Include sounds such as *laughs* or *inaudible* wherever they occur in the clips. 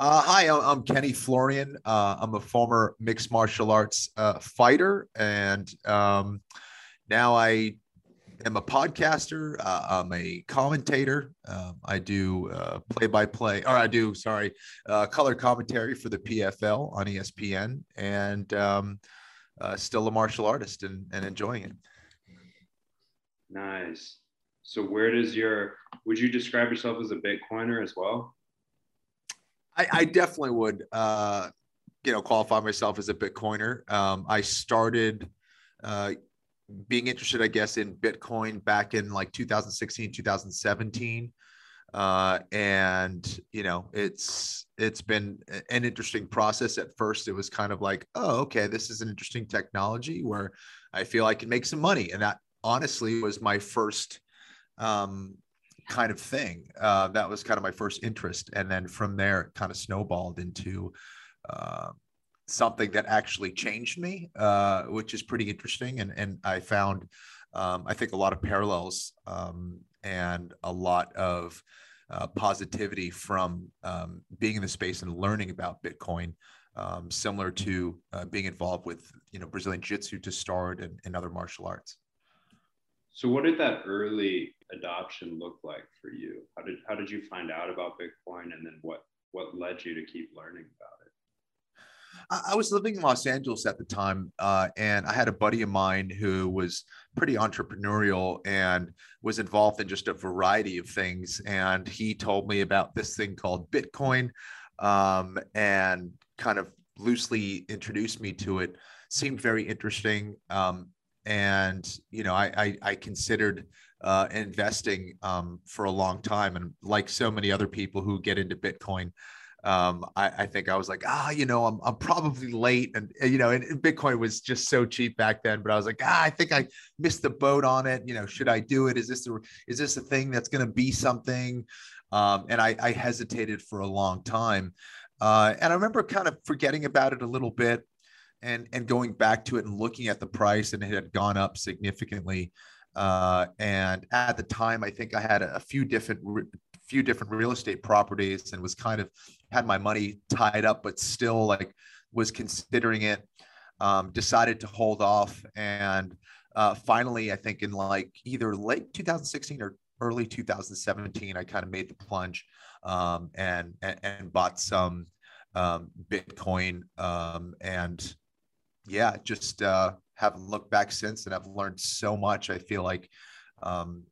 Uh, hi, I'm Kenny Florian. Uh, I'm a former mixed martial arts uh, fighter, and um, now I am a podcaster. Uh, I'm a commentator. Um, I do play by play, or I do, sorry, uh, color commentary for the PFL on ESPN, and um, uh, still a martial artist and, and enjoying it. Nice. So, where does your, would you describe yourself as a Bitcoiner as well? I, I definitely would, uh, you know, qualify myself as a Bitcoiner. Um, I started uh, being interested, I guess, in Bitcoin back in like 2016, 2017. Uh, and you know, it's it's been an interesting process. At first, it was kind of like, oh, okay, this is an interesting technology where I feel I can make some money, and that honestly was my first um, kind of thing. Uh, that was kind of my first interest, and then from there, it kind of snowballed into uh, something that actually changed me, uh, which is pretty interesting. And and I found, um, I think, a lot of parallels um, and a lot of uh, positivity from um, being in the space and learning about Bitcoin. Um, similar to uh, being involved with you know Brazilian Jiu-Jitsu to start and, and other martial arts. So, what did that early adoption look like for you? How did how did you find out about Bitcoin, and then what what led you to keep learning about it? I was living in Los Angeles at the time, uh, and I had a buddy of mine who was pretty entrepreneurial and was involved in just a variety of things. And he told me about this thing called Bitcoin, um, and kind of loosely introduced me to it. Seemed very interesting. Um, and you know I I, I considered uh, investing um, for a long time, and like so many other people who get into Bitcoin, um, I, I, think I was like, ah, you know, I'm, I'm probably late, and you know, and, Bitcoin was just so cheap back then. But I was like, ah, I think I missed the boat on it. You know, should I do it? Is this is this a thing that's going to be something? Um, and I, I hesitated for a long time, uh, and I remember kind of forgetting about it a little bit and and going back to it and looking at the price and it had gone up significantly uh, and at the time i think i had a, few different few different real estate properties and was kind of had my money tied up but still like was considering it. Um, decided to hold off and uh, finally i think in like either late 2016 or early 2017 i kind of made the plunge um, and, and, and bought some um, bitcoin um, and yeah, just uh, haven't looked back since, and I've learned so much. I feel like, um,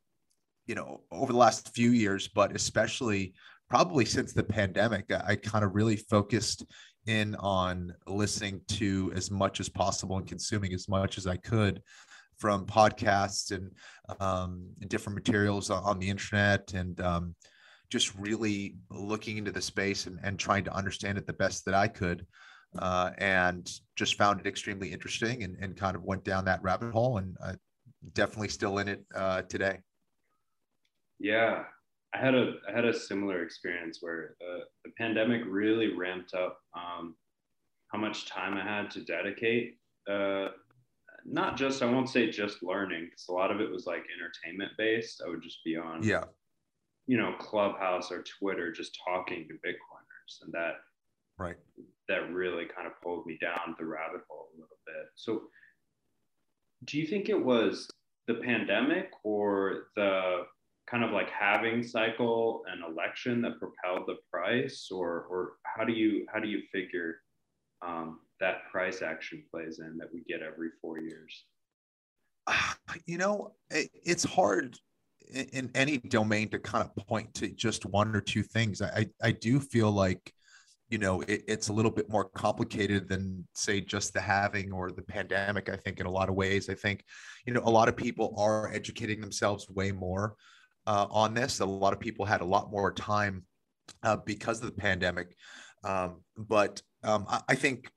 you know, over the last few years, but especially probably since the pandemic, I, I kind of really focused in on listening to as much as possible and consuming as much as I could from podcasts and um, different materials on the internet and um, just really looking into the space and, and trying to understand it the best that I could uh, and just found it extremely interesting and, and kind of went down that rabbit hole and uh, definitely still in it uh, today. Yeah, I had a I had a similar experience where uh, the pandemic really ramped up um, how much time I had to dedicate. Uh, not just I won't say just learning because a lot of it was like entertainment based. I would just be on yeah, you know, Clubhouse or Twitter just talking to Bitcoiners, and that right that really kind of pulled me down the rabbit hole a little bit. So, do you think it was the pandemic or the kind of like halving cycle and election that propelled the price, or or how do you how do you figure um, that price action plays in that we get every four years? *sighs* You know, it, it's hard in any domain to kind of point to just one or two things. I I do feel like you know it, it's a little bit more complicated than say just the halving or the pandemic i think in a lot of ways. I think you know a lot of people are educating themselves way more uh, on this. A lot of people had a lot more time uh, because of the pandemic. Um, but um, I, I, think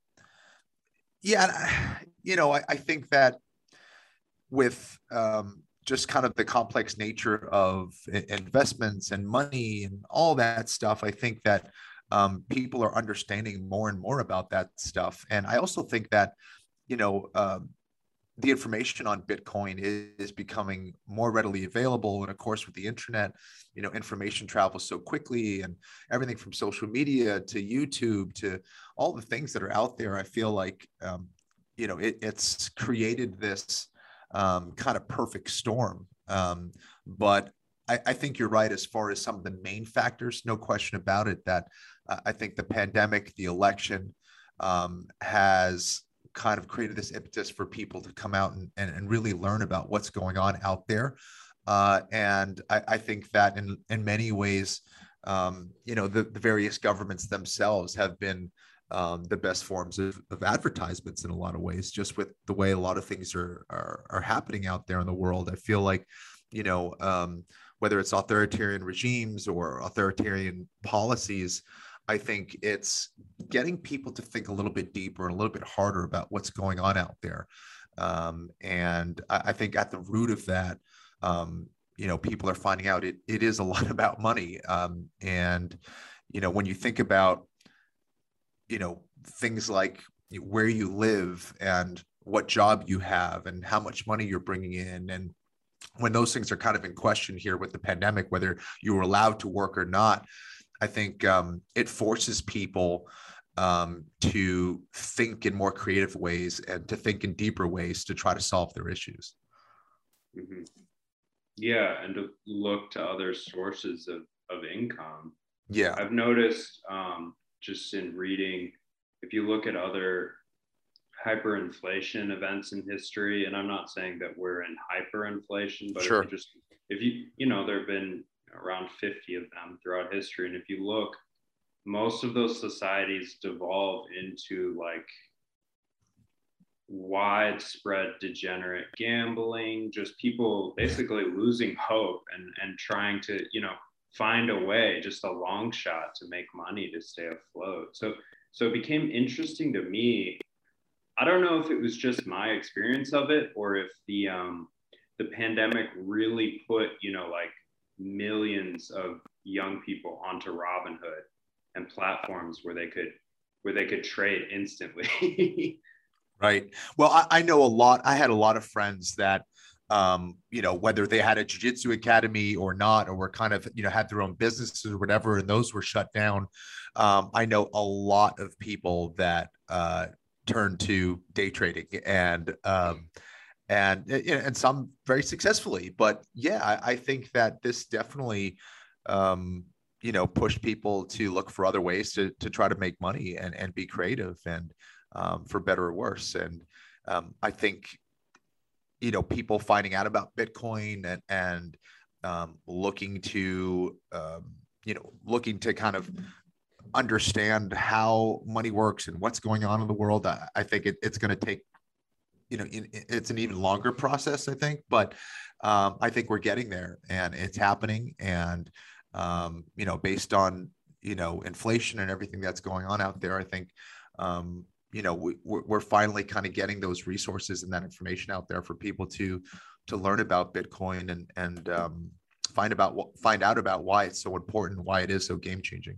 yeah you know I, I think that with um, just kind of the complex nature of investments and money and all that stuff i think that um, people are understanding more and more about that stuff. And I also think that, you know, um, the information on Bitcoin is, is, becoming more readily available. And of course, with the internet, you know, information travels so quickly and everything from social media to YouTube to all the things that are out there. I feel like, um, you know, it, it's created this um, kind of perfect storm. Um, but I, I, think you're right as far as some of the main factors, no question about it, that I think the pandemic, the election um, has kind of created this impetus for people to come out and, and, and really learn about what's going on out there. Uh, and I, I, think that in, in many ways, um, you know, the, the, various governments themselves have been um, the best forms of, of, advertisements in a lot of ways, just with the way a lot of things are, are, are happening out there in the world. I feel like, you know, um, whether it's authoritarian regimes or authoritarian policies, I think it's getting people to think a little bit deeper and a little bit harder about what's going on out there. Um, and I, I, think at the root of that, um, you know, people are finding out it, it is a *laughs* lot about money. Um, and, you know, when you think about, you know, things like where you live and what job you have and how much money you're bringing in and when those things are kind of in question here with the pandemic whether you were allowed to work or not I think um, it forces people um, to think in more creative ways and to think in deeper ways to try to solve their issues. Mm-hmm. Yeah, and to look to other sources of, of income. Yeah. I've noticed um, just in reading, if you look at other hyperinflation events in history, and I'm not saying that we're in hyperinflation, but sure. if you just if you you know there have been around 50 of them throughout history. And if you look, most of those societies devolve into like widespread degenerate gambling, just people basically losing hope and, and trying to, you know, find a way, just a long shot to make money to stay afloat. So so it became interesting to me. I don't know if it was just my experience of it or if the um the pandemic really put, you know, like millions of young people onto Robinhood and platforms where they could where they could trade instantly. *laughs* right. Well, I, I, know a lot. I had a lot of friends that, um, you know, whether they had a jiu-jitsu academy or not, or were kind of, you know, had their own businesses or whatever, and those were shut down. Um, I know a lot of people that uh, turned to day trading and um, and and some very successfully. But yeah, I, I think that this definitely, um, you know, pushed people to look for other ways to to try to make money and and be creative and um, for better or worse. And um, I think, you know, people finding out about Bitcoin and and um, looking to, um, you know, looking to kind of understand how money works and what's going on in the world. I, I think it, it's going to take you know, it's an even longer process, I think, but um, I think we're getting there and it's happening. And, um, you know, based on, you know, inflation and everything that's going on out there, I think, um, you know, we, we're finally kind of getting those resources and that information out there for people to, to learn about Bitcoin and, and um, find about find out about why it's so important, why it is so game changing.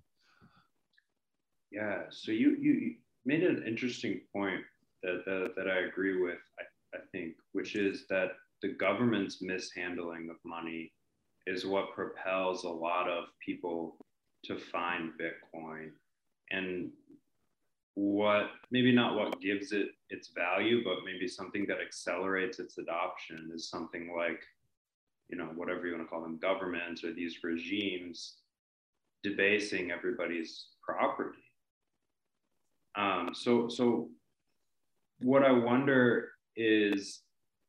Yeah. So you, you made an interesting point that, that, that I agree with, I, I think, which is that the government's mishandling of money is what propels a lot of people to find Bitcoin. And what maybe not what gives it its value, but maybe something that accelerates its adoption is something like, you know, whatever you want to call them, governments or these regimes debasing everybody's property. Um, so, so what I wonder is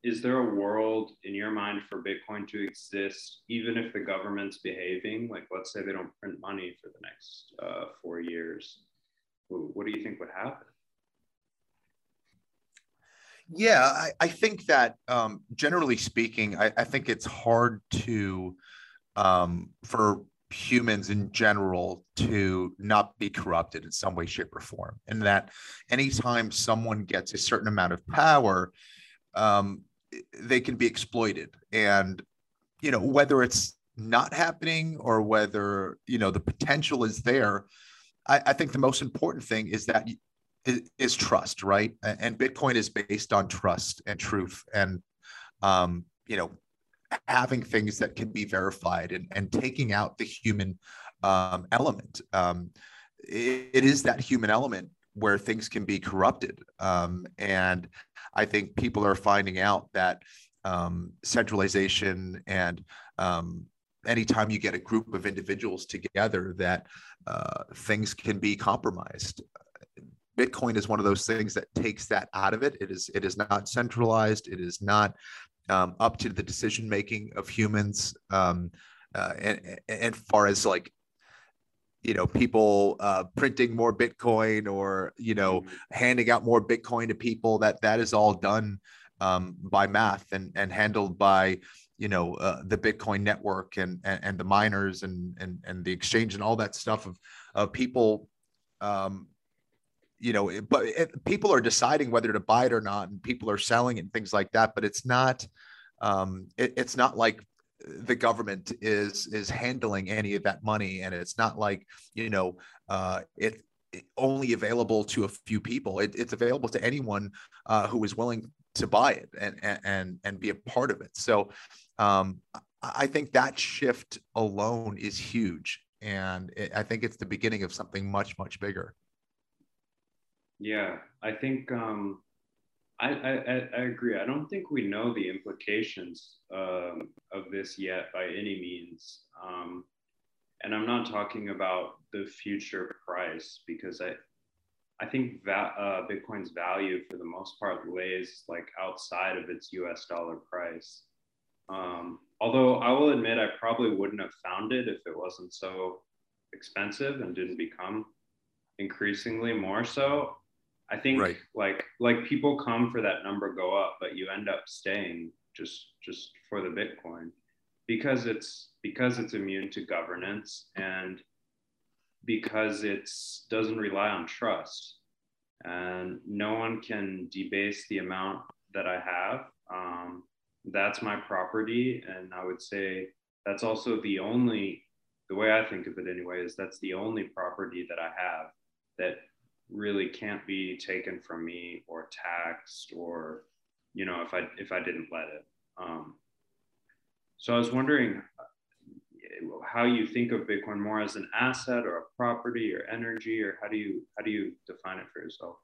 is there a world in your mind for Bitcoin to exist, even if the government's behaving? Like, let's say they don't print money for the next uh, four years. What do you think would happen? Yeah, I, I think that um, generally speaking, I, I, think it's hard to um, for humans in general to not be corrupted in some way, shape, or form. And that anytime someone gets a certain amount of power, um, they can be exploited. And, you know, whether it's not happening or whether, you know, the potential is there, I, I think the most important thing is that is, trust, right? And Bitcoin is based on trust and truth, and um, you know, having things that can be verified and, and taking out the human um, element. Um, it, it is that human element where things can be corrupted, um, and I think people are finding out that um, centralization and um, anytime you get a group of individuals together that uh, things can be compromised. Bitcoin is one of those things that takes that out of it. It is it is not centralized. It is not um, up to the decision making of humans um, uh, and and far as like you know people uh, printing more bitcoin or you know mm-hmm. handing out more bitcoin to people that that is all done um, by math and and handled by you know uh, the Bitcoin network and, and, and the miners and and and the exchange and all that stuff of of people. Um, you know, but it, people are deciding whether to buy it or not, and people are selling and things like that. But it's not, um, it, it's not like the government is is handling any of that money, and it's not like you know, uh, it only available to a few people. It, it's available to anyone uh, who is willing to buy it and and and be a part of it. So um, I think that shift alone is huge, and it, I think it's the beginning of something much much bigger. Yeah, I think um, I, I, I agree. I don't think we know the implications um, of this yet by any means. Um, and I'm not talking about the future price because I I think va- uh, Bitcoin's value for the most part lays like outside of its US dollar price. Um, although I will admit I probably wouldn't have found it if it wasn't so expensive and didn't become increasingly more so. I think right. like like people come for that number go up, but you end up staying just just for the Bitcoin because it's because it's immune to governance and because it doesn't rely on trust and no one can debase the amount that I have. Um, that's my property. And I would say that's also the only, the way I think of it anyway, is that's the only property that I have that really can't be taken from me or taxed or, you know, if I, if I didn't let it. Um, so I was wondering how you think of Bitcoin more as an asset or a property or energy, or how do you how do you define it for yourself?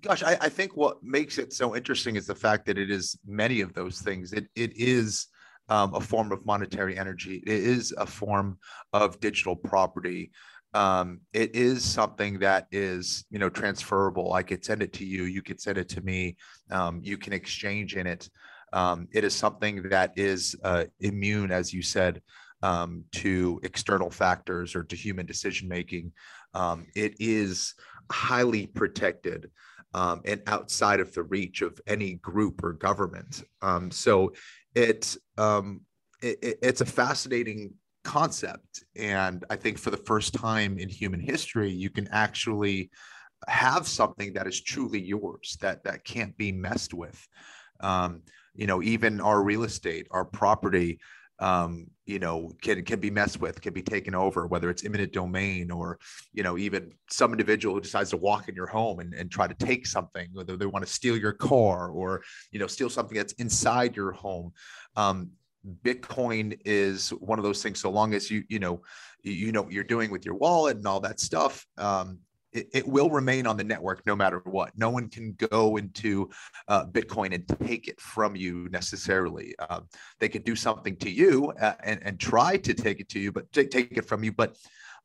Gosh, I, I think what makes it so interesting is the fact that it is many of those things. It it is um, a form of monetary energy. It is a form of digital property. Um, it is something that is you know transferable. I could send it to you. You could send it to me. Um, you can exchange in it. Um, it is something that is uh, immune, as you said, um, to external factors or to human decision making. Um, it is highly protected um, and outside of the reach of any group or government. Um, so it, um, it, it's a fascinating concept, and I think for the first time in human history, you can actually have something that is truly yours that that can't be messed with. Um, you know, even our real estate, our property um, you know, can can be messed with, can be taken over, whether it's eminent domain or, you know, even some individual who decides to walk in your home and, and try to take something, whether they want to steal your car or, you know, steal something that's inside your home. Um, Bitcoin is one of those things. So long as you, you know, you know what you're doing with your wallet and all that stuff, um, it, it, will remain on the network no matter what. No one can go into uh, Bitcoin and take it from you necessarily. Uh, they can do something to you uh, and, and try to take it to you, but t- take it from you. But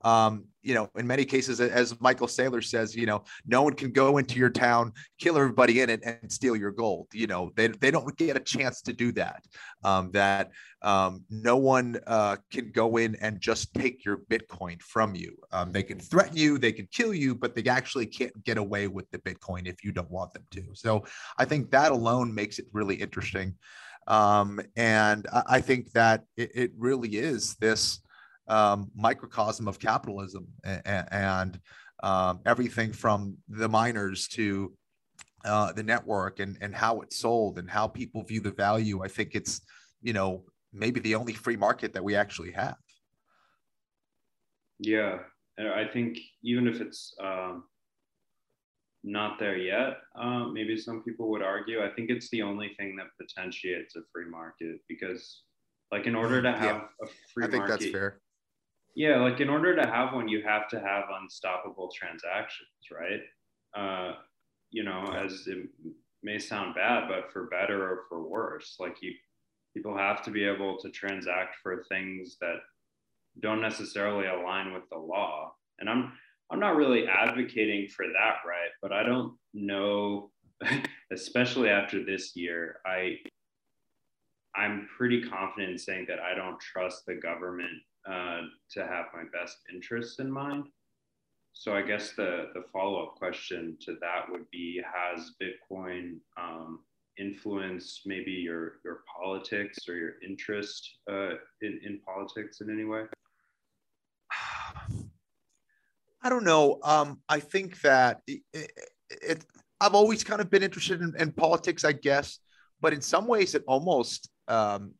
um, you know, in many cases, as Michael Saylor says, you know, no one can go into your town, kill everybody in it, and steal your gold. You know, they, they don't get a chance to do that. Um, that um, no one uh, can go in and just take your Bitcoin from you. Um, they can threaten you, they can kill you, but they actually can't get away with the Bitcoin if you don't want them to. So I think that alone makes it really interesting. Um, and I, I think that it, it really is this um, microcosm of capitalism and, and um, everything from the miners to uh, the network and, and how it's sold and how people view the value. I think it's, you know, maybe the only free market that we actually have. Yeah. I think even if it's, um, not there yet. Um, maybe some people would argue. I think it's the only thing that potentiates a free market because, like, in order to have yeah, a free I think market, that's fair. Yeah, like in order to have one, you have to have unstoppable transactions, right? Uh, you know, as it may sound bad, but for better or for worse, like you, people have to be able to transact for things that don't necessarily align with the law. And I'm I'm not really advocating for that, right? But I don't know, *laughs* especially after this year, I I'm pretty confident in saying that I don't trust the government uh, to have my best interests in mind. So I guess the the follow up question to that would be: Has Bitcoin um, influenced maybe your your politics or your interest uh, in in politics in any way? I don't know. Um, I think that it, it, I've always kind of been interested in, in, politics, I guess, but in some ways it almost, um,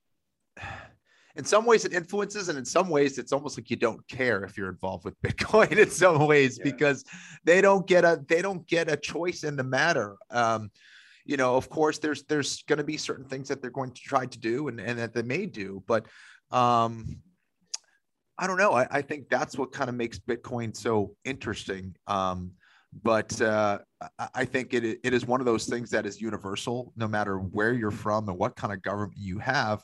in some ways it influences, and in some ways it's almost like you don't care if you're involved with Bitcoin. *laughs* In some ways, yeah. because they don't get a they don't get a choice in the matter. Um, you know, of course, there's there's going to be certain things that they're going to try to do, and and that they may do, but um, I don't know. I, I think that's what kind of makes Bitcoin so interesting. Um, but uh, I think it, it is one of those things that is universal, no matter where you're from and what kind of government you have.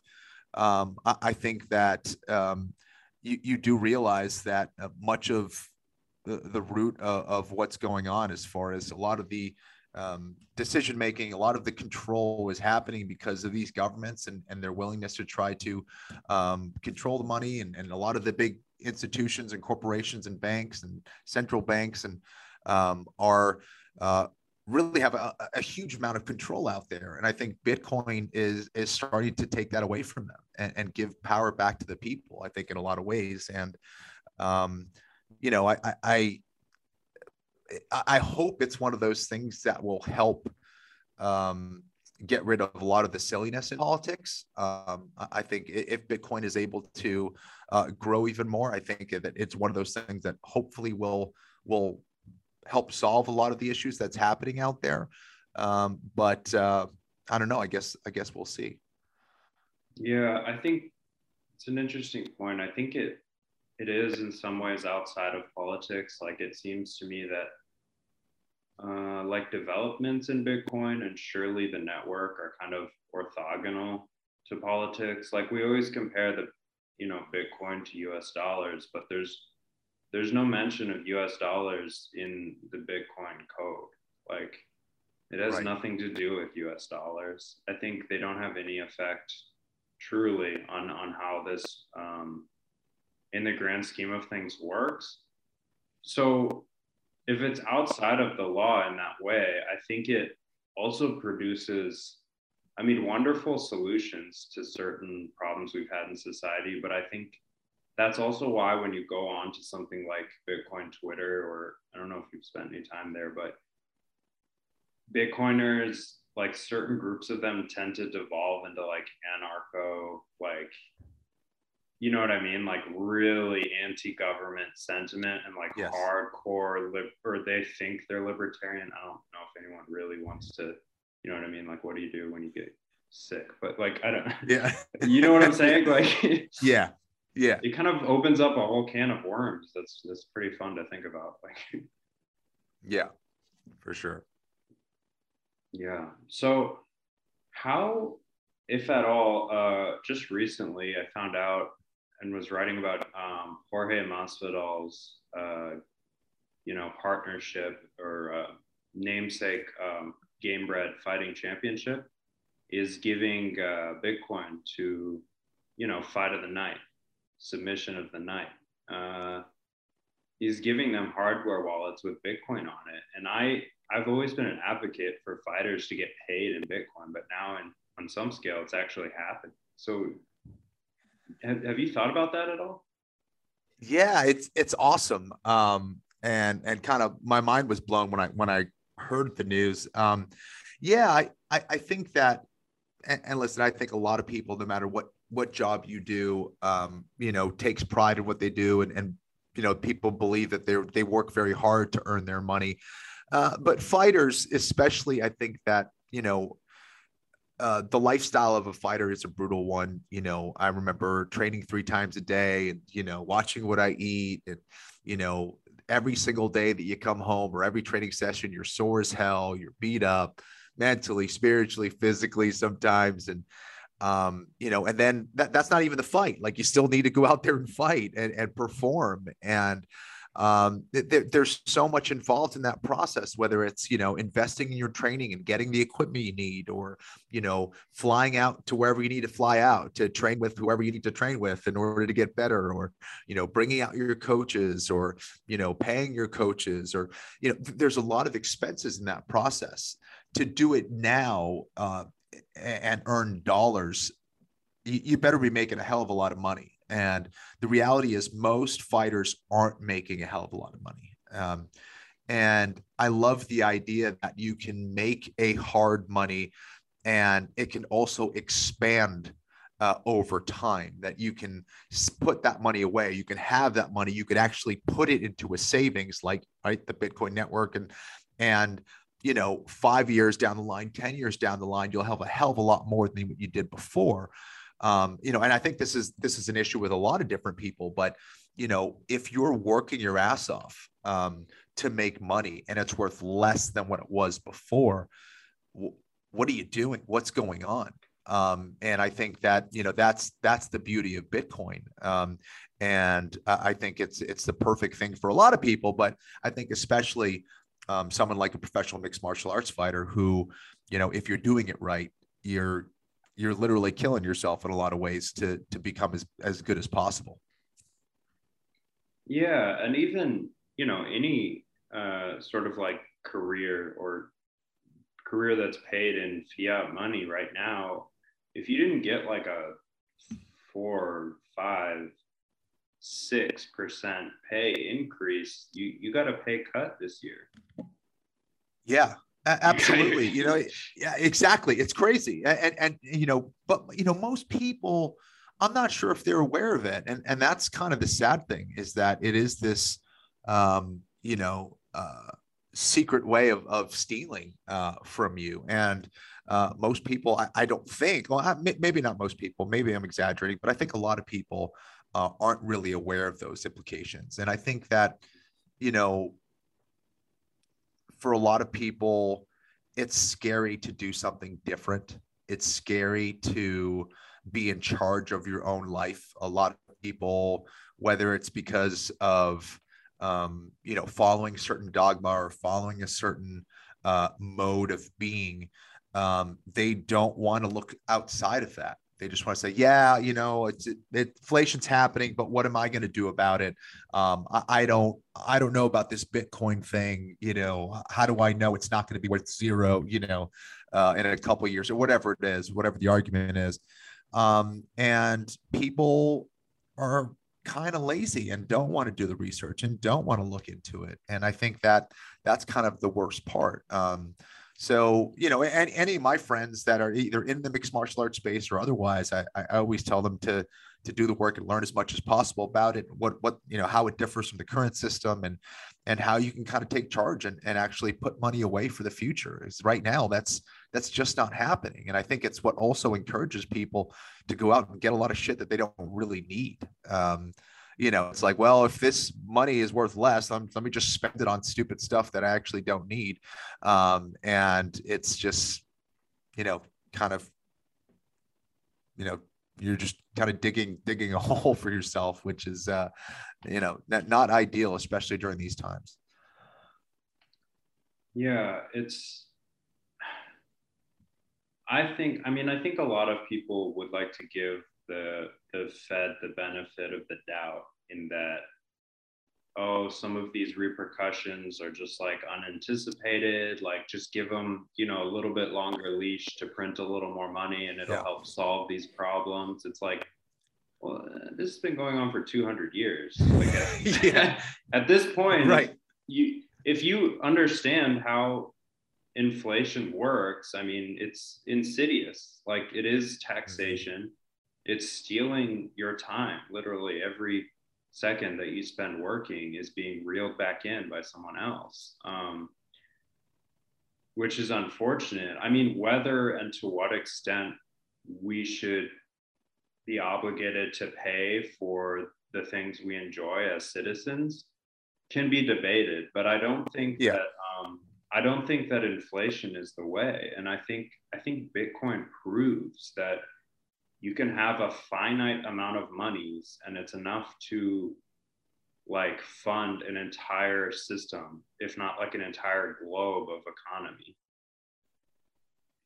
Um, I, I, think that um, you, you do realize that uh, much of the, the root of, of, what's going on, as far as a lot of the um, decision making, a lot of the control is happening because of these governments and, and their willingness to try to um, control the money and, and a lot of the big institutions and corporations and banks and central banks and um, are uh, really have a, a, huge amount of control out there. And I think Bitcoin is is starting to take that away from them and, and give power back to the people. I think in a lot of ways. And um, you know, I, I I hope it's one of those things that will help um, get rid of a lot of the silliness in politics. Um, I think if Bitcoin is able to uh, grow even more, I think that it's one of those things that hopefully will will help solve a lot of the issues that's happening out there. Um, but uh, I don't know. I guess I guess we'll see. Yeah, I think it's an interesting point. I think it it is in some ways outside of politics. Like it seems to me that uh, like developments in Bitcoin and surely the network are kind of orthogonal to politics. Like we always compare the, you know, Bitcoin to U.S. dollars, but there's there's no mention of U.S. dollars in the Bitcoin code. Like it has right. nothing to do with U.S. dollars. I think they don't have any effect truly on on how this, um, in the grand scheme of things, works. So if it's outside of the law in that way, I think it also produces, I mean, wonderful solutions to certain problems we've had in society. But I think that's also why when you go on to something like Bitcoin Twitter, or I don't know if you've spent any time there, but Bitcoiners, like certain groups of them tend to devolve into like anarcho, like you know what I mean? Like really anti-government sentiment and like yes. hardcore lib- or they think they're libertarian. I don't know if anyone really wants to, you know what I mean? Like, what do you do when you get sick? But like, I don't. Yeah. *laughs* you know what I'm saying? *laughs* Like. *laughs* yeah. Yeah. It kind of opens up a whole can of worms. That's that's pretty fun to think about. *laughs* Like. Yeah, for sure. Yeah. So, how, if at all, uh, just recently I found out and was writing about um, Jorge Masvidal's, uh, you know, partnership or uh, namesake um, Gamebred Fighting Championship is giving uh, Bitcoin to, you know, fight of the night, submission of the night. Uh, he's giving them hardware wallets with Bitcoin on it, and I I've always been an advocate for fighters to get paid in Bitcoin, but now in on some scale, it's actually happened. So have, have you thought about that at all? Yeah, it's it's awesome. Um, and and kind of my mind was blown when I when I heard the news. Um, yeah, I, I, I think that, and, and, listen, I think a lot of people, no matter what what job you do, um, you know, takes pride in what they do, and and you know, people believe that they they work very hard to earn their money. Uh, but fighters, especially, I think that you know uh, the lifestyle of a fighter is a brutal one. You know, I remember training three times a day and, you know, watching what I eat and, you know, every single day that you come home or every training session, you're sore as hell, you're beat up mentally, spiritually, physically sometimes. And, um, you know, and then that, that's not even the fight. Like you still need to go out there and fight and, and perform. And, um, th- there's so much involved in that process whether it's you know investing in your training and getting the equipment you need or you know flying out to wherever you need to fly out to train with whoever you need to train with in order to get better or you know bringing out your coaches or you know paying your coaches or you know th- there's a lot of expenses in that process to do it now uh, and earn dollars you, better be making a hell of a lot of money. And the reality is, most fighters aren't making a hell of a lot of money. Um, and I love the idea that you can make a hard money and it can also expand uh, over time that you can put that money away. You can have that money. You could actually put it into a savings like right the bitcoin network and and you know five years down the line 10 years down the line you'll have a hell of a lot more than what you did before. Um, you know and i think this is this is an issue with a lot of different people but you know if you're working your ass off um, to make money and it's worth less than what it was before w- what are you doing? What's going on? Um, and i think that you know that's that's the beauty of bitcoin. Um, and i think it's it's the perfect thing for a lot of people but i think especially um, someone like a professional mixed martial arts fighter who you know if you're doing it right you're you're literally killing yourself in a lot of ways to to become as, as good as possible. Yeah and even you know any uh, sort of like career or career that's paid in fiat money right now if you didn't get like a four five six percent pay increase you you got a pay cut this year yeah *laughs* absolutely you know yeah exactly it's crazy and, and, you know but you know most people i'm not sure if they're aware of it and and that's kind of the sad thing is that it is this um you know uh secret way of, of stealing uh, from you. And uh, most people, I, I, don't think, well, I, maybe not most people, maybe I'm exaggerating, but I think a lot of people uh, aren't really aware of those implications. And I think that, you know, for a lot of people, it's scary to do something different. It's scary to be in charge of your own life. A lot of people, whether it's because of, um, you know, following certain dogma or following a certain uh, mode of being, um, they don't want to look outside of that. They just want to say, yeah, you know, it's it, inflation's happening, but what am I going to do about it? Um, I, I, don't, I don't know about this Bitcoin thing. You know, how do I know it's not going to be worth zero? You know, uh, in a couple years or whatever it is, whatever the argument is. Um, and people are kind of lazy and don't want to do the research and don't want to look into it. And I think that that's kind of the worst part. Um, so, you know, any, any of my friends that are either in the mixed martial arts space or otherwise, I, I always tell them to to do the work and learn as much as possible about it, what what you know, how it differs from the current system and and how you can kind of take charge and, and actually put money away for the future. Is right now that's that's just not happening. And I think it's what also encourages people to go out and get a lot of shit that they don't really need. Um, you know, it's like, well, if this money is worth less, I'm, let me just spend it on stupid stuff that I actually don't need. Um, and it's just, you know, kind of, you know, you're just kind of digging digging a *laughs* hole for yourself, which is, uh, you know, not, not ideal, especially during these times. Yeah, it's. I think. I mean, I think a lot of people would like to give the the Fed the benefit of the doubt in that oh some of these repercussions are just like unanticipated like just give them you know a little bit longer leash to print a little more money and it'll yeah. help solve these problems. It's like well this has been going on for 200 years. *laughs* Like at, yeah. *laughs* at this point right. you if you understand how inflation works i mean it's insidious. Like it is mm-hmm. taxation it's stealing your time literally every second that you spend working is being reeled back in by someone else um, which is unfortunate. I mean, whether and to what extent we should be obligated to pay for the things we enjoy as citizens can be debated, but I don't think yeah. that um, I don't think that inflation is the way. And I think I think Bitcoin proves that you can have a finite amount of monies and it's enough to like fund an entire system, if not like an entire globe of economy.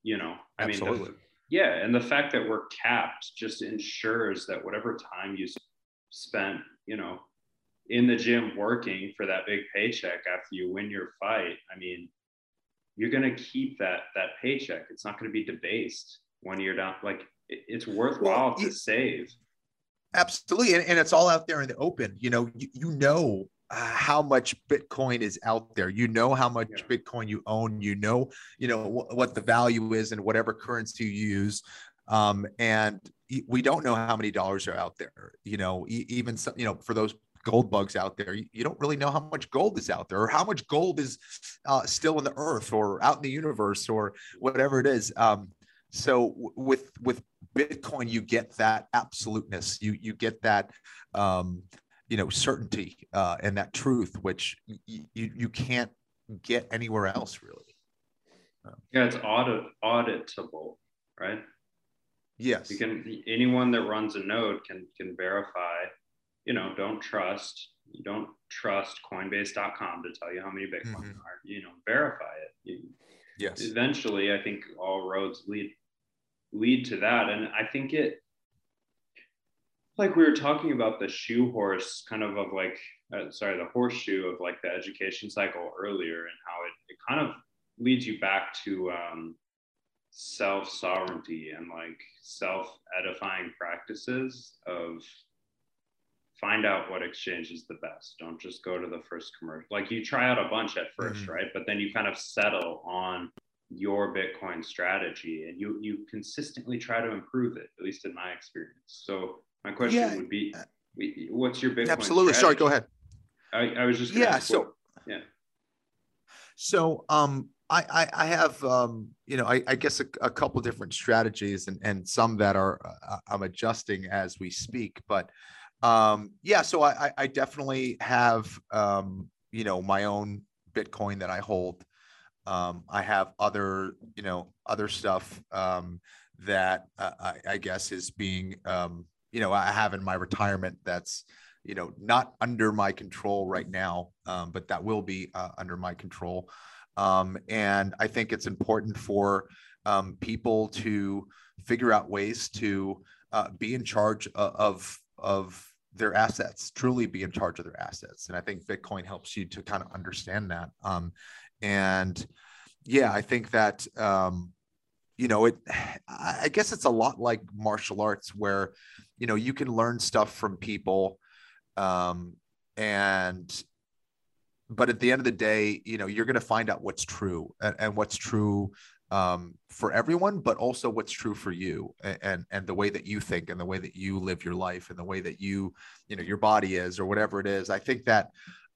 You know, I Absolutely. mean, the, yeah, and the fact that we're capped just ensures that whatever time you spent, you know, in the gym working for that big paycheck after you win your fight, I mean, you're going to keep that that paycheck. It's not going to be debased one year down. Like it's worthwhile well, to save. Absolutely, and, and it's all out there in the open. You know, you, you know uh, how much Bitcoin is out there. You know how much yeah. Bitcoin you own. You know, you know wh- what the value is and whatever currency you use. Um, and we don't know how many dollars are out there. You know, e- even some, you know, for those gold bugs out there, you, you, don't really know how much gold is out there or how much gold is uh, still in the earth or out in the universe or whatever it is. Um, so w- with with Bitcoin, you get that absoluteness. You you get that um, you know certainty uh, and that truth, which you you can't get anywhere else really. Yeah, it's audit auditable, right? Yes. You can anyone that runs a node can can verify. You know, don't trust. You don't trust Coinbase.com to tell you how many Bitcoin mm-hmm. are. You know, verify it. You, yes. Eventually, I think all roads lead lead to that, and I think it. Like we were talking about the shoe horse, kind of of like, uh, sorry, the horseshoe of like the education cycle earlier, and how it, it kind of leads you back to um, self sovereignty and like self edifying practices of find out what exchange is the best. Don't just go to the first commercial. Like you try out a bunch at 1st mm-hmm. right? But then you kind of settle on your Bitcoin strategy and you you consistently try to improve it, at least in my experience. So my question yeah. would be what's your Bitcoin? Absolutely. Strategy? Sorry, go ahead. I, I was just yeah. So what, yeah. So um I, I, have, um, you know, I, I guess a, a, couple different strategies and, and some that are uh, I'm adjusting as we speak. But um, yeah, so I, I definitely have, um, you know, my own Bitcoin that I hold. Um, I have other, you know, other stuff um, that uh, I, I, guess is being, um, you know, I have in my retirement that's, you know, not under my control right now, um, but that will be uh, under my control. Um, and I think it's important for um, people to figure out ways to uh, be in charge of, of, of their assets, truly be in charge of their assets. And I think Bitcoin helps you to kind of understand that. Um, and yeah, I think that, um, you know, it, I guess it's a lot like martial arts where, you know, you can learn stuff from people um, and but at the end of the day, you know, you're going to find out what's true and, and what's true um, for everyone, but also what's true for you and, and, and the way that you think and the way that you live your life and the way that you, you know, your body is or whatever it is. I think that,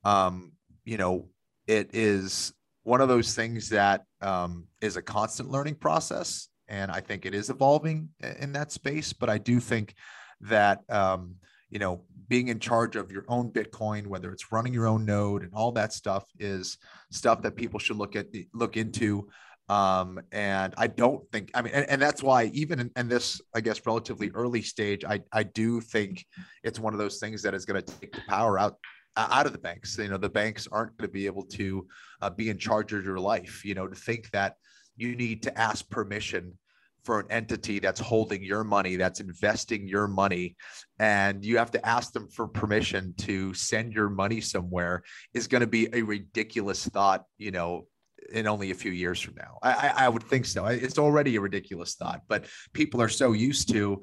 um, you know, it is one of those things that um, is a constant learning process. And I think it is evolving in that space. But I do think that, um, you know, being in charge of your own Bitcoin, whether it's running your own node and all that stuff is stuff that people should look at, look into. Um, and I don't think, I mean, and, and that's why even in, in, this, I guess, relatively early stage, I, I do think it's one of those things that is going to take the power out out of the banks. You know, the banks aren't going to be able to uh, be in charge of your life. You know, to think that you need to ask permission for an entity that's holding your money, that's investing your money, and you have to ask them for permission to send your money somewhere is going to be a ridiculous thought, you know, in only a few years from now. I, I would think so. It's already a ridiculous thought, but people are so used to,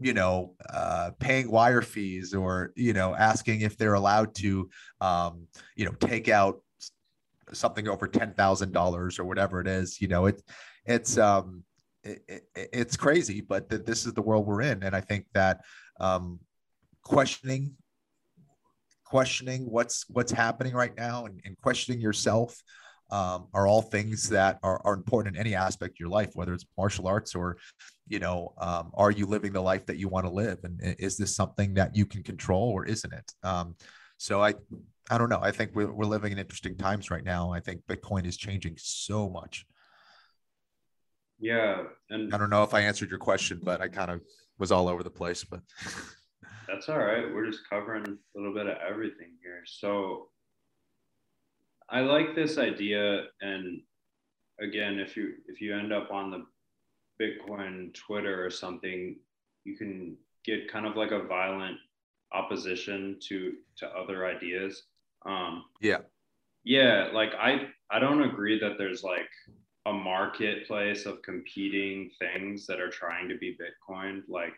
you know, uh, paying wire fees or, you know, asking if they're allowed to, um, you know, take out something over $10,000 or whatever it is, you know, it, it's, um, it, it's crazy, but th- this is the world we're in, and I think that um, questioning questioning what's what's happening right now and, and questioning yourself um, are all things that are, are important in any aspect of your life, whether it's martial arts or, you know, um, are you living the life that you want to live? And is this something that you can control or isn't it? Um, so I, I don't know. I think we're, we're living in interesting times right now. I think Bitcoin is changing so much. Yeah. And I don't know if I answered your question, but I kind of was all over the place, but *laughs* that's all right. We're just covering a little bit of everything here. So I like this idea. And again, if you if you end up on the Bitcoin Twitter or something, you can get kind of like a violent opposition to to other ideas. Um, yeah, yeah. Like I I don't agree that there's like a marketplace of competing things that are trying to be Bitcoin. Like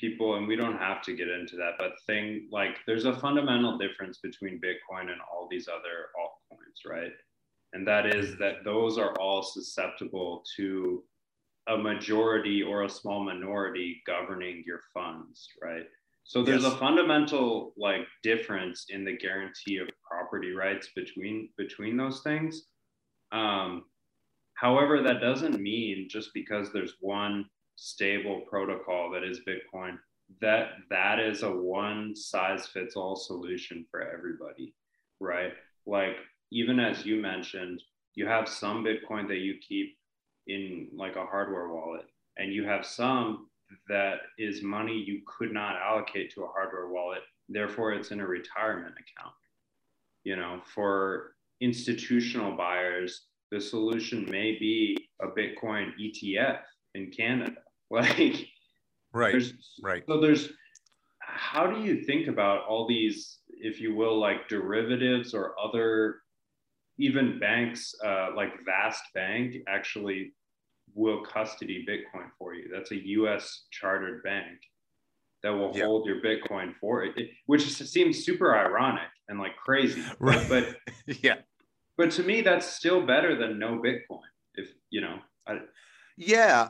people, and we don't have to get into that, but thing like there's a fundamental difference between Bitcoin and all these other altcoins, right? And that is that those are all susceptible to a majority or a small minority governing your funds, right? So there's yes. a fundamental like difference in the guarantee of property rights between between those things. Um, however, that doesn't mean just because there's one stable protocol that is Bitcoin that that is a one size fits all solution for everybody, right? Like even as you mentioned, you have some Bitcoin that you keep in like a hardware wallet, and you have some that is money you could not allocate to a hardware wallet. Therefore, it's in a retirement account. You know, for institutional buyers, the solution may be a Bitcoin ETF in Canada. *laughs* Like, right, right. So there's, how do you think about all these, if you will, like derivatives or other, even banks, uh, like Vast Bank actually will custody Bitcoin for you. That's a US chartered bank that will yep. hold your Bitcoin for it, which seems super ironic and like crazy. *laughs* Right. But *laughs* yeah. But to me, that's still better than no Bitcoin. If you know, I, yeah,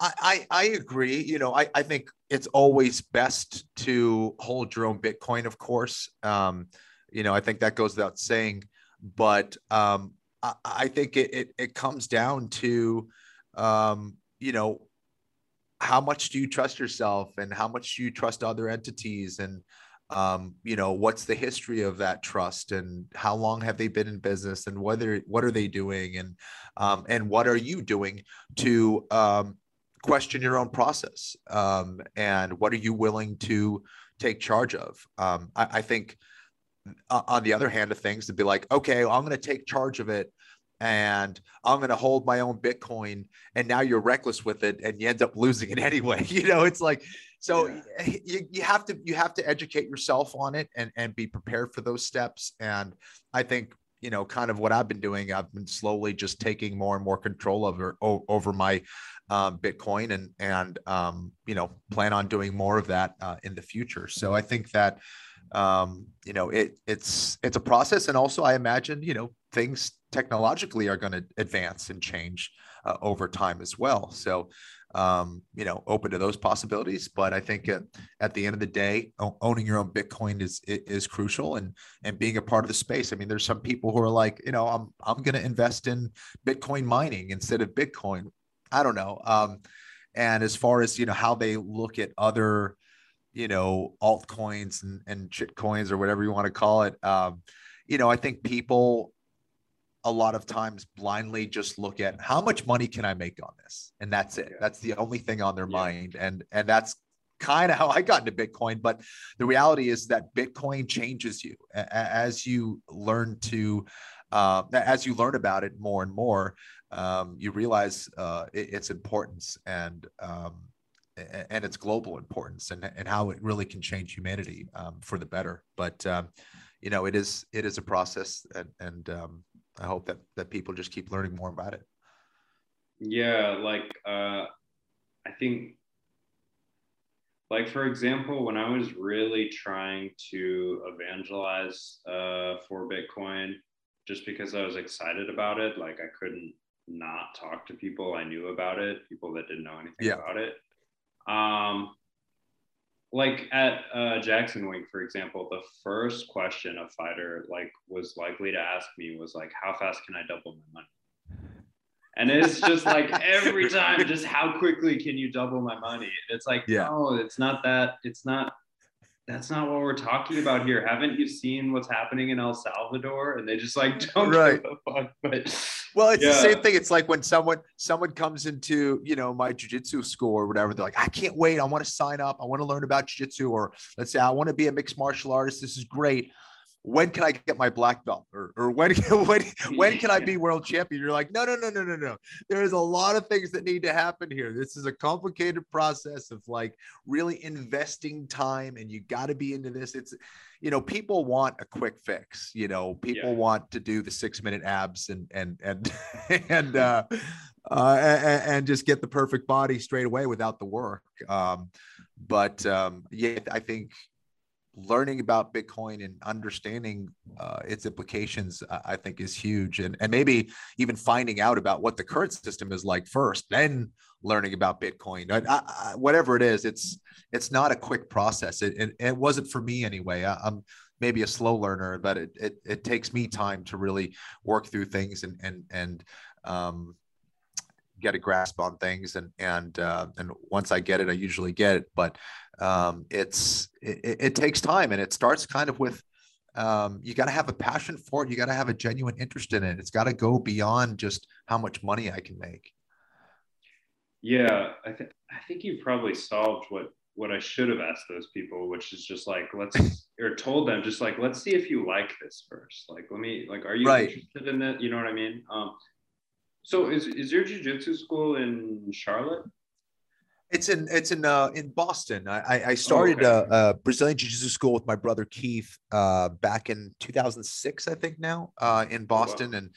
I, I, agree. You know, I, I think it's always best to hold your own Bitcoin, of course. Um, you know, I think that goes without saying, but um, I, I think it, it, it comes down to um, you know, how much do you trust yourself and how much do you trust other entities and um, you know what's the history of that trust and how long have they been in business and whether what are they doing and um, and what are you doing to um, question your own process um, and what are you willing to take charge of um, I, I, think uh, on the other hand of things to be like okay well, i'm going to take charge of it and I'm going to hold my own Bitcoin. And now you're reckless with it and you end up *laughs* losing it anyway. *laughs* You know, it's like, so yeah. *laughs* you, you have to, you have to educate yourself on it and, and be prepared for those steps. And I think, you know, kind of what I've been doing, I've been slowly just taking more and more control over, over my um, Bitcoin and, and, um, you know, plan on doing more of that uh, in the future. So I think that, um, you know, it, it's, it's a process. And also I imagine, you know, things technologically are going to advance and change uh, over time as well. So, um, you know, open to those possibilities. But I think at, at the end of the day, owning your own Bitcoin is is crucial, and and being a part of the space. I mean, there's some people who are like, you know, I'm I'm going to invest in Bitcoin mining instead of Bitcoin. I don't know. Um, and as far as you know, how they look at other, you know, altcoins and and shit coins or whatever you want to call it. Um, you know, I think people a lot of times blindly just look at how much money can I make on this, and that's it. Yeah. That's the only thing on their yeah. mind, and and that's kind of how I got into Bitcoin. But the reality is that Bitcoin changes you as you learn to, uh, as you learn about it more and more. Um, you realize uh, its importance and um, and its global importance and, and how it really can change humanity um, for the better. But um, you know, it is it is a process, and, and um, I hope that that people just keep learning more about it. Yeah, like uh, I think, like for example, when I was really trying to evangelize uh, for Bitcoin, just because I was excited about it, like I couldn't not talk to people I knew about it, people that didn't know anything yeah. about it. Um, like at uh, Jackson Wink, for example, the first question a fighter like was likely to ask me was like, "How fast can I double my money?" And it's just like *laughs* every time, just how quickly can you double my money? It's like, yeah. no, it's not that. It's not that's not what we're talking about here. Haven't you seen what's happening in El Salvador? And they just like *laughs* don't right. give a fuck. But well, it's yeah. the same thing. It's like when someone someone comes into you know my jujitsu school or whatever, they're like, I can't wait. I want to sign up. I want to learn about jujitsu, or let's say I want to be a mixed martial artist. This is great when can I get my black belt or, or when, *laughs* when, when can I be world champion? You're like, no, no, no, no, no, no. There's a lot of things that need to happen here. This is a complicated process of like really investing time and you got to be into this. It's, you know, people want a quick fix, you know, people yeah. want to do the six minute abs and, and, and, *laughs* and, uh, uh, and, and just get the perfect body straight away without the work. Um, but um, yeah, I think learning about Bitcoin and understanding uh, its implications, I think, is huge. And, and maybe even finding out about what the current system is like first, then learning about Bitcoin. I, I, whatever it is, it's it's not a quick process. It, it, it wasn't for me anyway. I, am maybe a slow learner, but it, it it takes me time to really work through things and and and um, get a grasp on things and and uh, and once I get it, I usually get it. But um, it's it, it, takes time, and it starts kind of with um, you got to have a passion for it. You got to have a genuine interest in it. It's got to go beyond just how much money I can make. Yeah, I think I think you probably solved what what I should have asked those people, which is just like let's *laughs* or told them just like let's see if you like this first. Like let me like are you right. interested in it? You know what I mean? Um, so is is your jujitsu school in Charlotte? It's in it's in uh, in Boston. I I started oh, okay. a, a, Brazilian Jiu-Jitsu school with my brother Keith uh, back in 2006, I think now uh, in Boston, oh, wow. and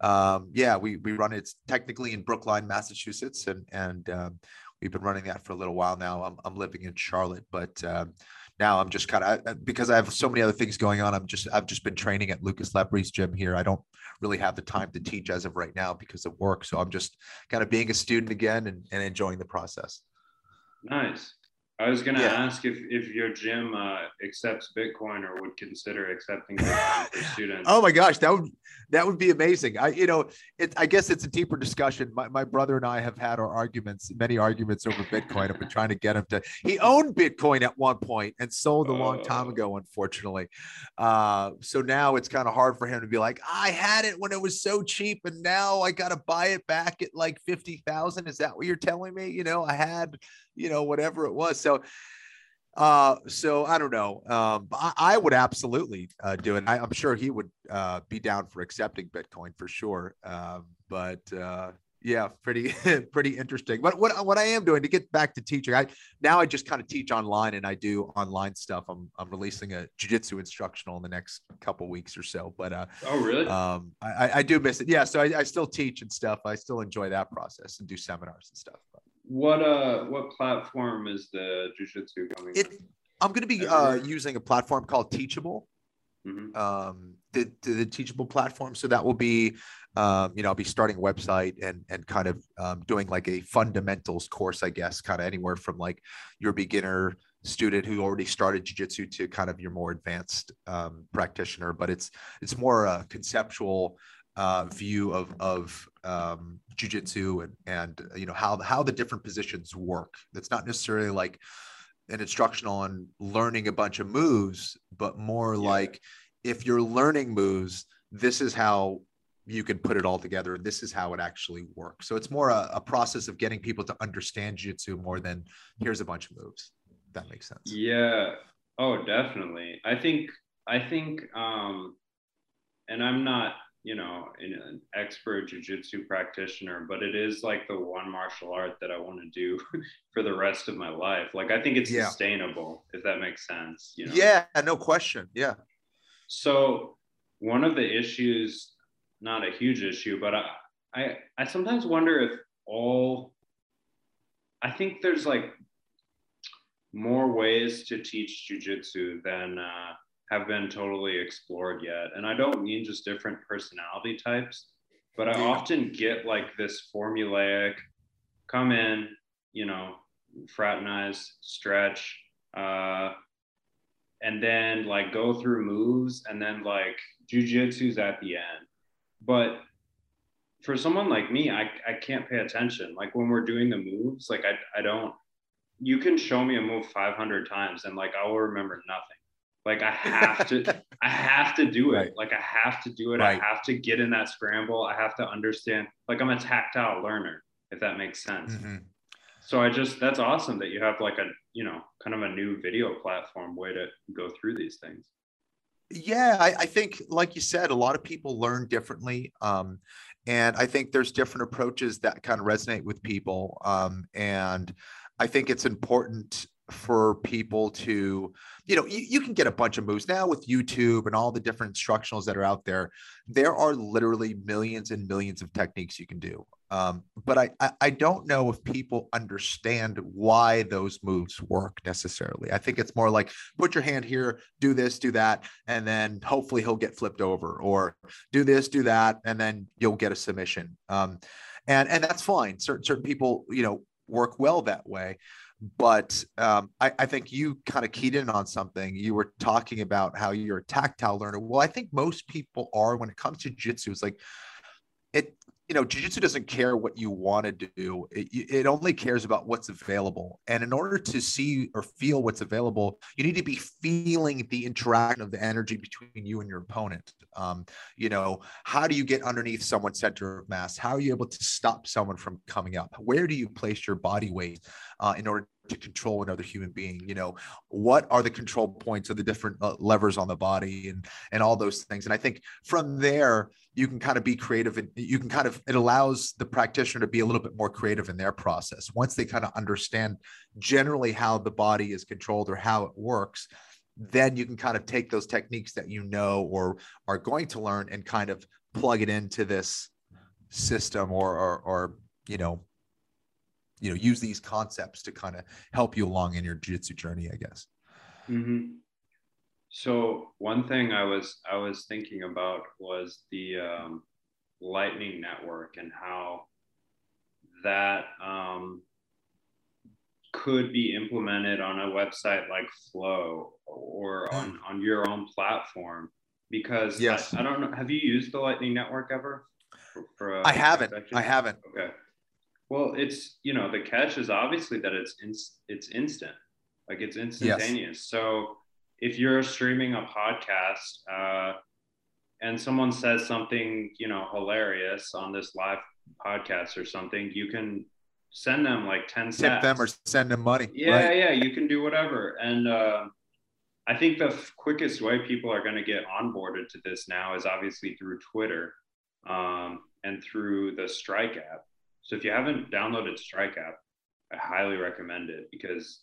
um, yeah, we we run it. Technically in Brookline, Massachusetts, and and um, we've been running that for a little while now. I'm I'm living in Charlotte, but um, now I'm just kind of because I have so many other things going on. I'm just I've just been training at Lucas Lepri's gym here. I don't really have the time to teach as of right now because of work. So I'm just kind of being a student again and, and enjoying the process. Nice. I was going to yeah. ask if, if your gym uh, accepts Bitcoin or would consider accepting *laughs* Bitcoin for students. Oh my gosh, that would that would be amazing. I you know, it, I guess it's a deeper discussion. My, my brother and I have had our arguments, many arguments over Bitcoin. I've been trying to get him to. He owned Bitcoin at one point and sold a long time oh. ago, unfortunately. Uh, so now it's kind of hard for him to be like, I had it when it was so cheap, and now I got to buy it back at like fifty thousand. Is that what you're telling me? You know, I had you know, whatever it was. So, uh, so I don't know. Um, I, I would absolutely uh, do it. I, am sure he would uh, be down for accepting Bitcoin for sure. Um, but uh, yeah, pretty *laughs* pretty interesting. But what what I am doing to get back to teaching, I now I just kind of teach online and I do online stuff. I'm I'm releasing a jujitsu instructional in the next couple weeks or so. But uh, oh really? Um, I I do miss it. Yeah, so I, I still teach and stuff. I still enjoy that process and do seminars and stuff. What uh what platform is the jujitsu coming? It, I'm going to be uh, using a platform called Teachable. Mm-hmm. Um, the, the, the Teachable platform. So that will be, um, you know, I'll be starting a website and and kind of um, doing like a fundamentals course, I guess, kind of anywhere from like your beginner student who already started jiu-jitsu to kind of your more advanced um, practitioner but it's it's more a conceptual uh, view of of um, jujitsu and and you know how how the different positions work. It's not necessarily like an instructional on learning a bunch of moves, but more yeah. like if you're learning moves, this is how you can put it all together. This is how it actually works. So it's more a, a process of getting people to understand jiu-jitsu more than here's a bunch of moves. that makes sense. Yeah. Oh, definitely. I think I think um and I'm not you know, an expert jujitsu practitioner, but it is like the one martial art that I want to do *laughs* for the rest of my life. Like I think it's yeah. sustainable, if that makes sense. You know? Yeah, no question. Yeah. So one of the issues, not a huge issue, but I, I, I sometimes wonder if all, I think there's like more ways to teach jujitsu than uh, have been totally explored yet. And I don't mean just different personality types, but I often get like this formulaic come in, you know, fraternize, stretch, uh, and then like go through moves, and then like jujitsu's at the end. But for someone like me, I, I can't pay attention. Like when we're doing the moves, like I, I don't, you can show me a move 500 times and like I will remember nothing. Like I have to, *laughs* I have to do it. Right. Like I have to do it. Right. I have to get in that scramble. I have to understand. Like I'm a tactile learner, if that makes sense. Mm-hmm. So I just, that's awesome that you have like a, you know, kind of a new video platform way to go through these things. Yeah, I, I think, like you said, a lot of people learn differently. Um, and I think there's different approaches that kind of resonate with people. Um, and I think it's important for people to you know you, you can get a bunch of moves. Now with youtube and all the different instructionals that are out there there are literally millions and millions of techniques you can do. Um, but I, I, I don't know if people understand why those moves work necessarily. I think it's more like put your hand here do this do that and then hopefully he'll get flipped over or do this do that and then you'll get a submission. Um, and and that's fine. Certain certain people you know work well that way but um, I, I, think you kind of keyed in on something. You were talking about how you're a tactile learner. Well, I think most people are when it comes to jiu-jitsu. It's like you know, jujitsu doesn't care what you want to do. It, it only cares about what's available. And in order to see or feel what's available, you need to be feeling the interaction of the energy between you and your opponent. Um, you know, how do you get underneath someone's center of mass? How are you able to stop someone from coming up? Where do you place your body weight uh, in order to control another human being you know what are the control points of the different uh, levers on the body and and all those things and i think from there you can kind of be creative and you can kind of it allows the practitioner to be a little bit more creative in their process once they kind of understand generally how the body is controlled or how it works then you can kind of take those techniques that you know or are going to learn and kind of plug it into this system or or, or you know you know use these concepts to kind of help you along in your jiu-jitsu journey i guess mm-hmm. So one thing i was i was thinking about was the um, lightning network and how that um, could be implemented on a website like flow or on hmm. on your own platform. Because yes. I, I don't know have you used the lightning network ever? For, for I haven't. I haven't. Okay. Well, it's you know the catch is obviously that it's in, it's instant, like it's instantaneous. Yes. So if you're streaming a podcast uh, and someone says something you know hilarious on this live podcast or something, you can send them like ten tip them or send them money. Yeah, right? yeah, you can do whatever. And uh, I think the f- quickest way people are going to get onboarded to this now is obviously through Twitter um, and through the Strike app. So if you haven't downloaded Strike app, I highly recommend it because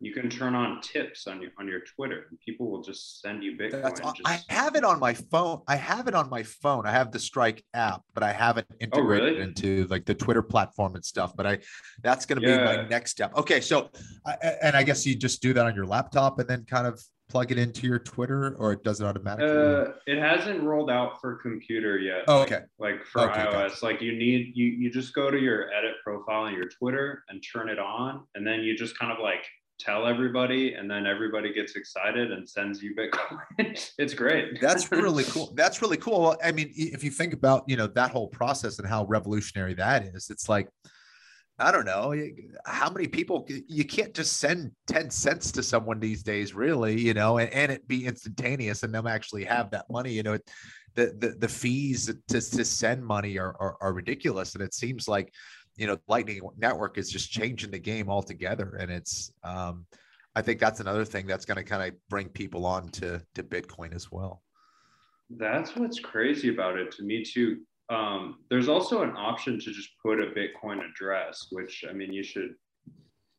you can turn on tips on your on your Twitter and people will just send you Bitcoin. Just... I have it on my phone. I have it on my phone. I have the Strike app, but I haven't integrated oh, really? into like the Twitter platform and stuff. But I that's going to yeah. be my next step. Okay, so and I guess you just do that on your laptop and then kind of plug it into your Twitter or it does it automatically? Uh, it hasn't rolled out for computer yet. Oh, okay. Like, like for okay, iOS, gotcha. like you need you you just go to your edit profile on your Twitter and turn it on, and then you just kind of like tell everybody and then everybody gets excited and sends you bitcoin. *laughs* It's great. That's really *laughs* cool. That's really cool. I mean if you think about you know that whole process and how revolutionary that is it's like I don't know how many people you can't just send 10 cents to someone these days, really, you know, and, and it be instantaneous and them actually have that money, you know, the, the, the fees to, to send money are, are, are ridiculous. And it seems like, you know, Lightning Network is just changing the game altogether. And it's, um, I think that's another thing that's going to kind of bring people on to, to Bitcoin as well. That's what's crazy about it to me too um, there's also an option to just put a Bitcoin address, which I mean, you should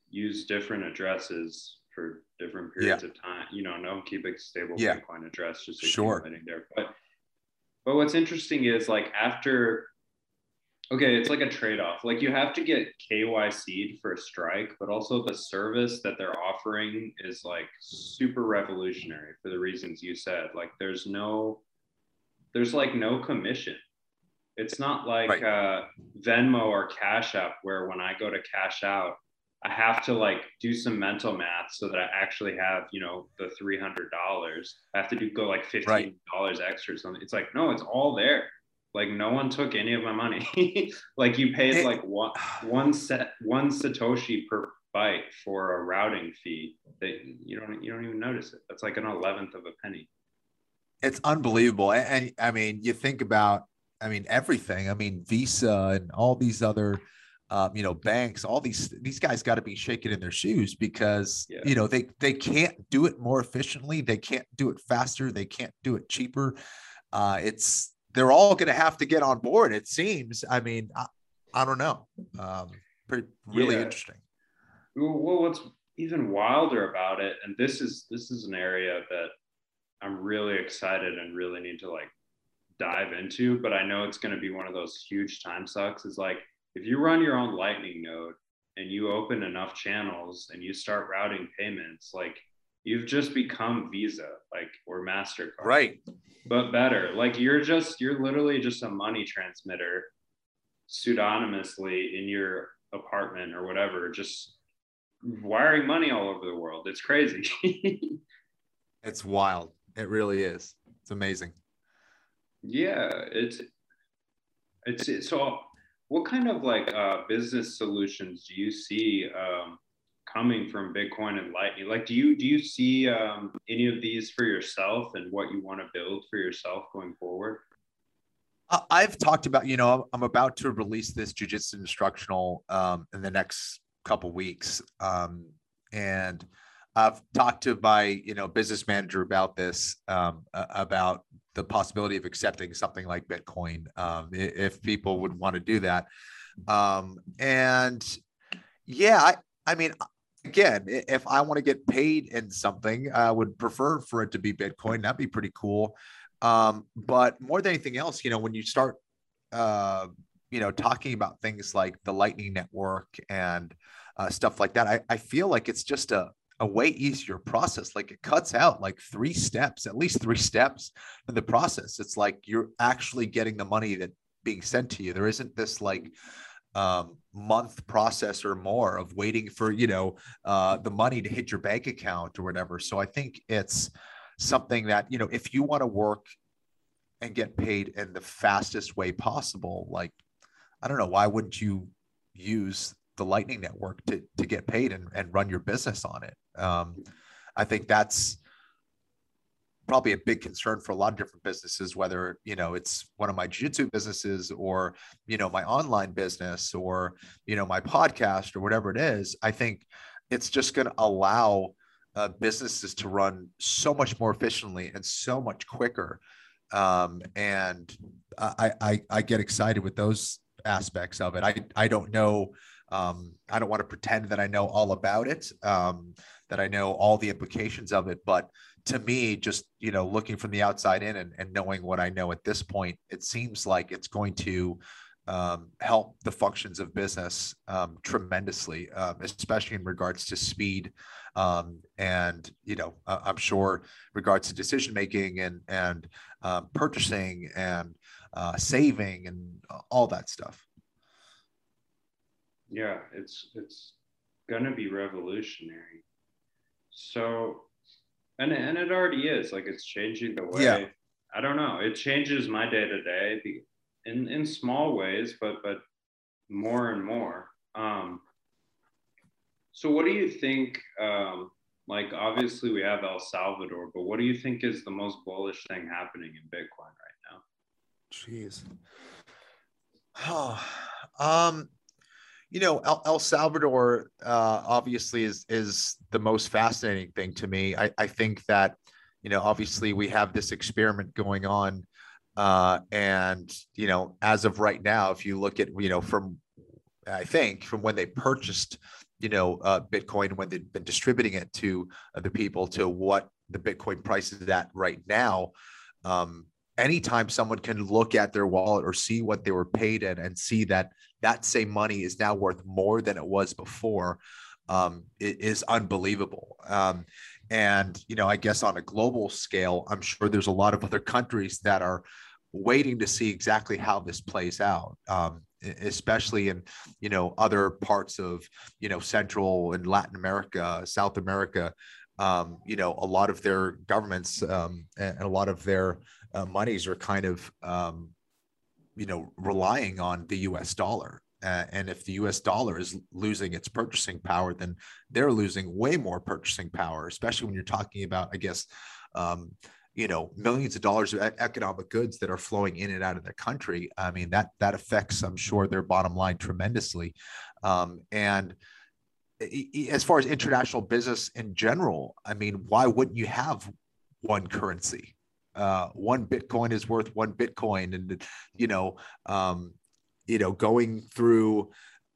use different addresses for different periods yeah. of time. You know, no keep a stable yeah. Bitcoin address, just sure. there. But but what's interesting is like after okay, it's like a trade-off. Like you have to get KYC'd for a strike, but also the service that they're offering is like super revolutionary for the reasons you said. Like there's no there's like no commission it's not like right. uh, Venmo or Cash App, where when I go to cash out, I have to like do some mental math so that I actually have, you know, the three hundred dollars. I have to do go like fifteen dollars right. extra or something. It's like no, it's all there. Like no one took any of my money. *laughs* like you paid it, like one one set one satoshi per byte for a routing fee that you don't you don't even notice it. That's like an eleventh of a penny. It's unbelievable, and, and I mean, you think about, I mean, everything. I mean, Visa and all these other um, you know, banks, all these these guys got to be shaking in their shoes because yeah. you know they they can't do it more efficiently, they can't do it faster, they can't do it cheaper. Uh, it's they're all going to have to get on board. It seems. I mean, I, I don't know. Um, pretty, really yeah. interesting. Well, what's even wilder about it, and this is this is an area that I'm really excited and really need to like dive into, but I know it's going to be one of those huge time sucks. Is like if you run your own lightning node and you open enough channels and you start routing payments like you've just become visa like or mastercard. Right. But better. Like you're just you're literally just a money transmitter pseudonymously in your apartment or whatever just wiring money all over the world. It's crazy. *laughs* It's wild. It really is. It's amazing. Yeah it's it's so what kind of like uh, business solutions do you see um, coming from Bitcoin and Lightning? Like, do you do you see um, any of these for yourself and what you want to build for yourself going forward? I've talked about, you know, I'm about to release this jujitsu instructional um, in the next couple weeks, um, and I've talked to my, you know, business manager about this, um, about the possibility of accepting something like Bitcoin um, if people would want to do that. Um, and yeah, I, I mean, again, if I want to get paid in something, I would prefer for it to be Bitcoin. That'd be pretty cool. Um, but more than anything else, you know, when you start, uh, you know, talking about things like the Lightning Network and uh, stuff like that, I, I feel like it's just a a way easier process. Like it cuts out like three steps, at least three steps in the process. It's like you're actually getting the money that being sent to you. There isn't this like um, month process or more of waiting for you know uh, the money to hit your bank account or whatever. So I think it's something that you know if you want to work and get paid in the fastest way possible, like I don't know why wouldn't you use the Lightning Network to to get paid and, and run your business on it. Um, I think that's probably a big concern for a lot of different businesses, whether you know it's one of my jiu-jitsu businesses or you know my online business or you know my podcast or whatever it is. I think it's just going to allow uh, businesses to run so much more efficiently and so much quicker. Um, and I, I I get excited with those aspects of it. I I don't know um, I don't want to pretend that I know all about it, um, that I know all the implications of it. But to me, just you know, looking from the outside in and, and knowing what I know at this point, it seems like it's going to um, help the functions of business um, tremendously, um, especially in regards to speed um, and you know I'm sure regards to decision making and and um, purchasing and uh, saving and all that stuff. Yeah it's it's gonna be revolutionary. So and and it already is like it's changing the way. Yeah. i don't know it changes my day to day in in small ways but but more and more. Um so what do you think um like obviously we have el salvador but what do you think is the most bullish thing happening in bitcoin right now? Jeez. Oh *sighs* um you know, El, El Salvador uh, obviously is is the most fascinating thing to me. I, I think that you know, obviously we have this experiment going on, uh, and you know, as of right now, if you look at you know from I think from when they purchased you know uh, Bitcoin when they've been distributing it to the people to what the Bitcoin price is at right now. Um, anytime someone can look at their wallet or see what they were paid in and see that that same money is now worth more than it was before um, it is unbelievable um, and you know i guess on a global scale i'm sure there's a lot of other countries that are waiting to see exactly how this plays out um, especially in you know other parts of you know Central and Latin America, South America. Um, you know, a lot of their governments um, and a lot of their uh, monies are kind of um, you know relying on the U.S. dollar. Uh, and if the U.S. dollar is losing its purchasing power, then they're losing way more purchasing power, especially when you're talking about, I guess, um, you know millions of dollars of economic goods that are flowing in and out of their country i mean that that affects i'm sure their bottom line tremendously um, and as far as international business in general i mean why wouldn't you have one currency uh, one bitcoin is worth one bitcoin and you know um, you know going through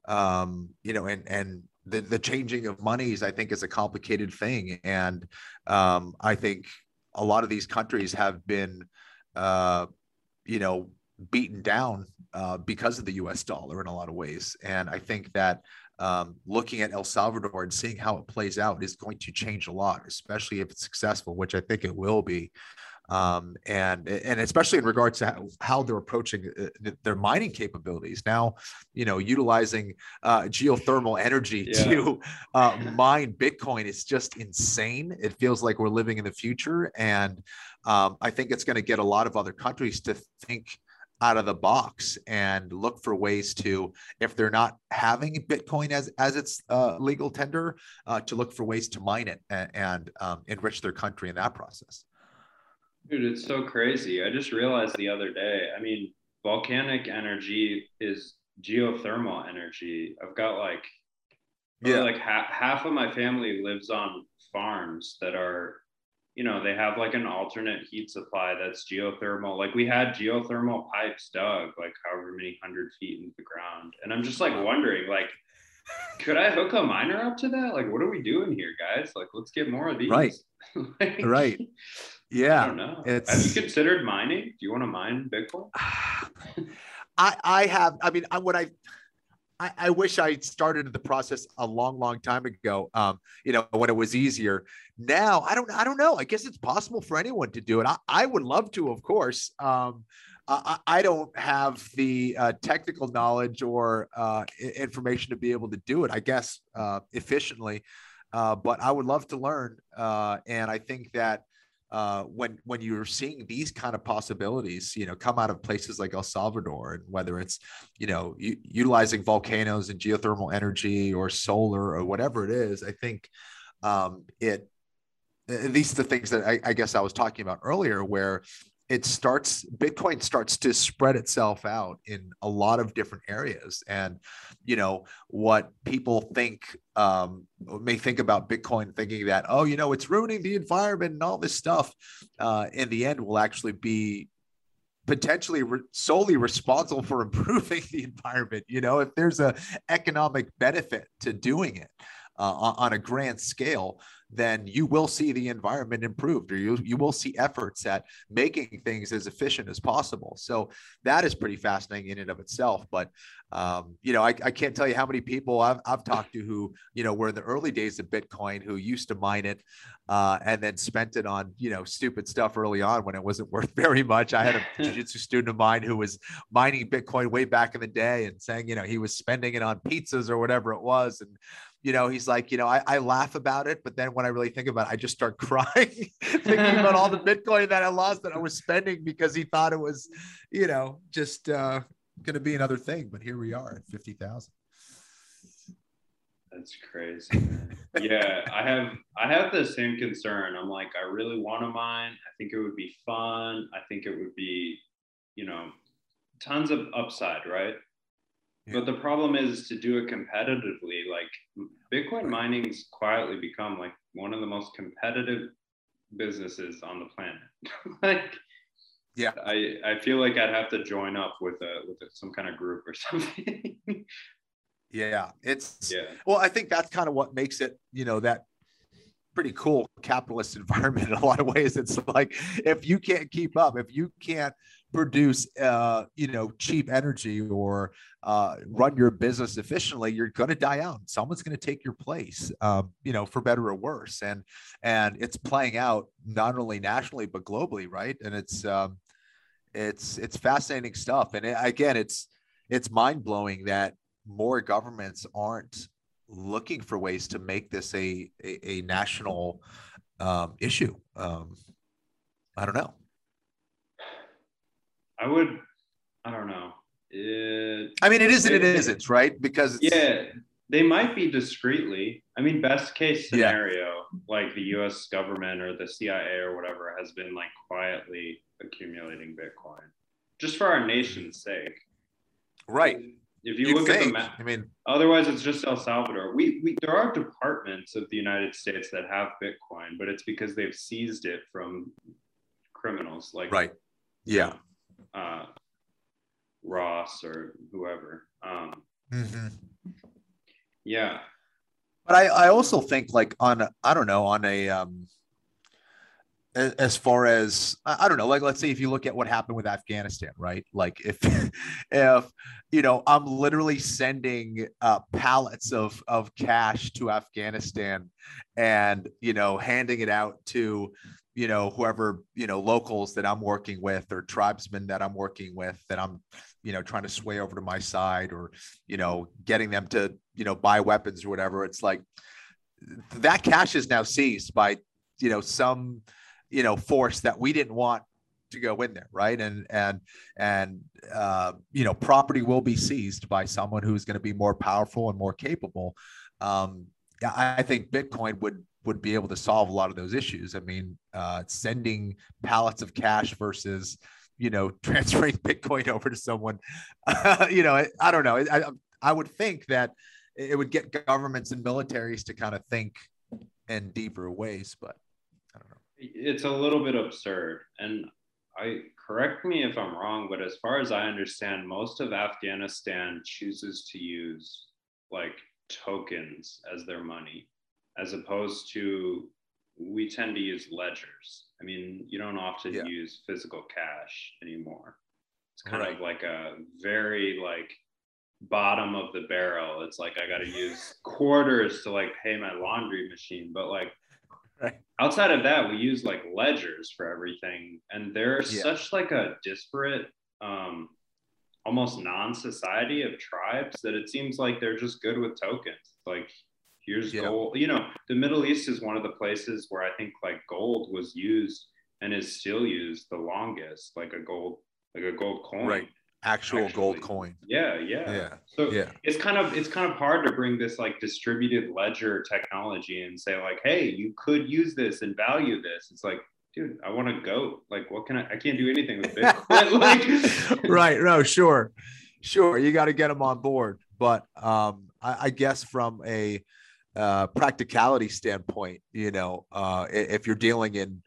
um, you know and and the, the changing of monies i think is a complicated thing and um, i think a lot of these countries have been, uh, you know, beaten down uh, because of the U.S. dollar in a lot of ways. And I think that um, looking at El Salvador and seeing how it plays out is going to change a lot, especially if it's successful, which I think it will be um, and and especially in regards to how, how they're approaching uh, their mining capabilities. Now you know utilizing uh, geothermal energy yeah. to *laughs* uh, mine bitcoin is just insane. It feels like we're living in the future. And um, i think it's going to get a lot of other countries to think out of the box and look for ways to if they're not having bitcoin as as its uh, legal tender uh, to look for ways to mine it and, and um, enrich their country in that process Dude, it's so crazy. I just realized the other day. I mean, volcanic energy is geothermal energy. I've got like, yeah, like half half of my family lives on farms that are, you know, they have like an alternate heat supply that's geothermal. Like we had geothermal pipes dug like however many hundred feet into the ground, and I'm just like wondering, like, *laughs* could I hook a miner up to that? Like, what are we doing here, guys? Like, let's get more of these. Right. *laughs* like, right. Yeah. I don't know. Have you considered mining? Do you want to mine Bitcoin? *sighs* I I have. I mean, I what I. I, I wish I started the process a long, long time ago. Um, you know, when it was easier. Now, I don't, I don't know. I guess it's possible for anyone to do it. I, I would love to, of course. Um, I, I don't have the uh, technical knowledge or uh, information to be able to do it. I guess uh, efficiently, uh, but I would love to learn. Uh, and I think that uh, when when you're seeing these kind of possibilities, you know, come out of places like El Salvador, and whether it's you know u- utilizing volcanoes and geothermal energy or solar or whatever it is, I think um, it these the things that I, I, guess I was talking about earlier, where it starts bitcoin starts to spread itself out in a lot of different areas. And you know what people think um, may think about bitcoin thinking that oh you know it's ruining the environment and all this stuff uh, in the end will actually be potentially re- solely responsible for *laughs* improving the environment you know if there's a economic benefit to doing it uh, on a grand scale then you will see the environment improved or you, you will see efforts at making things as efficient as possible. So that is pretty fascinating in and of itself. But, um, you know, I, I, can't tell you how many people I've, I've talked to who, you know, were in the early days of Bitcoin who used to mine it uh, and then spent it on, you know, stupid stuff early on when it wasn't *laughs* worth very much. I had a *laughs* jiu-jitsu student of mine who was mining Bitcoin way back in the day and saying, you know, he was spending it on pizzas or whatever it was. And you know, he's like, you know, I, I laugh about it, but then when I really think about it, I just start *laughs* crying, thinking about all the *laughs* Bitcoin that I lost that I was spending because he thought it was, you know, just uh, going to be another thing. But here we are at 50,000. That's crazy. yeah, I have I have the same concern. I'm like, I really want to mine. I think it would be fun. I think it would be, you know, tons of upside, right? But the problem is to do it competitively. Like Bitcoin mining's quietly become like one of the most competitive businesses on the planet. *laughs* like, yeah, I, I feel like I'd have to join up with a with a, some kind of group or *laughs* something. yeah, it's yeah. Well, I think that's kind of what makes it, you know, that pretty cool capitalist *laughs* environment in a lot of ways. It's like if you can't keep up, if you can't produce uh, you know cheap energy or uh, run your business efficiently, you're going to die out. Someone's going to take your place, um, you know, for better or worse. And and it's playing out not only nationally but globally, right? And it's um, it's it's fascinating stuff. And it, again, it's it's mind blowing that more governments aren't looking for ways to make this a a, a national um, issue. Um, I don't know. I would. I don't know. It, I mean, it isn't. It isn't right because yeah, they might be discreetly. I mean, best case scenario, yeah. like the U.S. government or the CIA or whatever has been like quietly accumulating Bitcoin, just for our nation's sake. Right. If you You'd look think. at the map, I mean, otherwise it's just El Salvador. We, we there are departments of the United States that have Bitcoin, but it's because they've seized it from criminals like right. Yeah. Uh, Ross or whoever. Um, mm-hmm. Yeah. But I, I also think like on I don't know on a um as far as I don't know, like let's say if you look at what happened with Afghanistan, right? Like if *laughs* if you know I'm literally sending uh, pallets of of cash to Afghanistan, and you know handing it out to you know whoever you know locals that I'm working with or tribesmen that I'm working with that I'm you know trying to sway over to my side or you know getting them to you know buy weapons or whatever. It's like that cash is now seized by you know some you know force that we didn't want to go in there right and and and uh, you know property will be seized by someone who's going to be more powerful and more capable um, i think bitcoin would would be able to solve a lot of those issues i mean uh, sending pallets of cash versus you know *laughs* transferring bitcoin over to someone *laughs* you know i don't know I, I would think that it would get governments and militaries to kind of think in deeper ways but I don't know. it's a little bit absurd. And I correct me if I'm wrong, but as far as I understand, most of Afghanistan chooses to use like tokens as their money, as opposed to we tend to use ledgers. I mean, you don't often yeah. use physical cash anymore. It's kind right. of like a very like bottom of the barrel. It's like I got to use *laughs* quarters to like pay my laundry machine, but like Right. Outside of that, we use like ledgers for everything, and there's yeah. such like a disparate, um, almost non-society of tribes that it seems like they're just good with tokens. Like here's yeah. gold. You know, the Middle East is one of the places where I think like gold was used and is still used the longest, like a gold, like a gold coin. Right actual Actually. gold coin. Yeah, yeah. Yeah. So yeah. it's kind of it's kind of hard to bring this like distributed ledger technology and say like, hey, you could use this and value this. It's like, dude, I want to go. Like, what can I? I can't do anything with Bitcoin. *laughs* *laughs* like, right. No, sure, sure. You got to get them on board. But um, I, I guess from a uh, practicality standpoint, you know, uh, if you're dealing in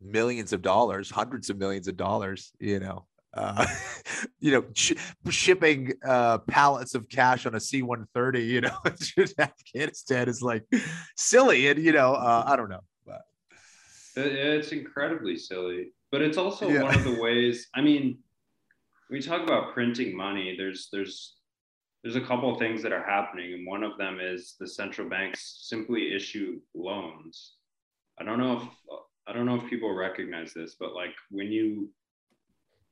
millions of dollars, hundreds of millions of dollars, you know, uh, *laughs* you know, sh- shipping uh, pallets of cash on a C-130, you know, *laughs* Afghanistan is like silly, and you know, uh, I don't know, but it's incredibly silly. But it's also yeah. one of the ways. I mean, we talk about printing money. There's there's there's a couple of things that are happening, and one of them is the central banks simply issue loans. I don't know if I don't know if people recognize this, but like when you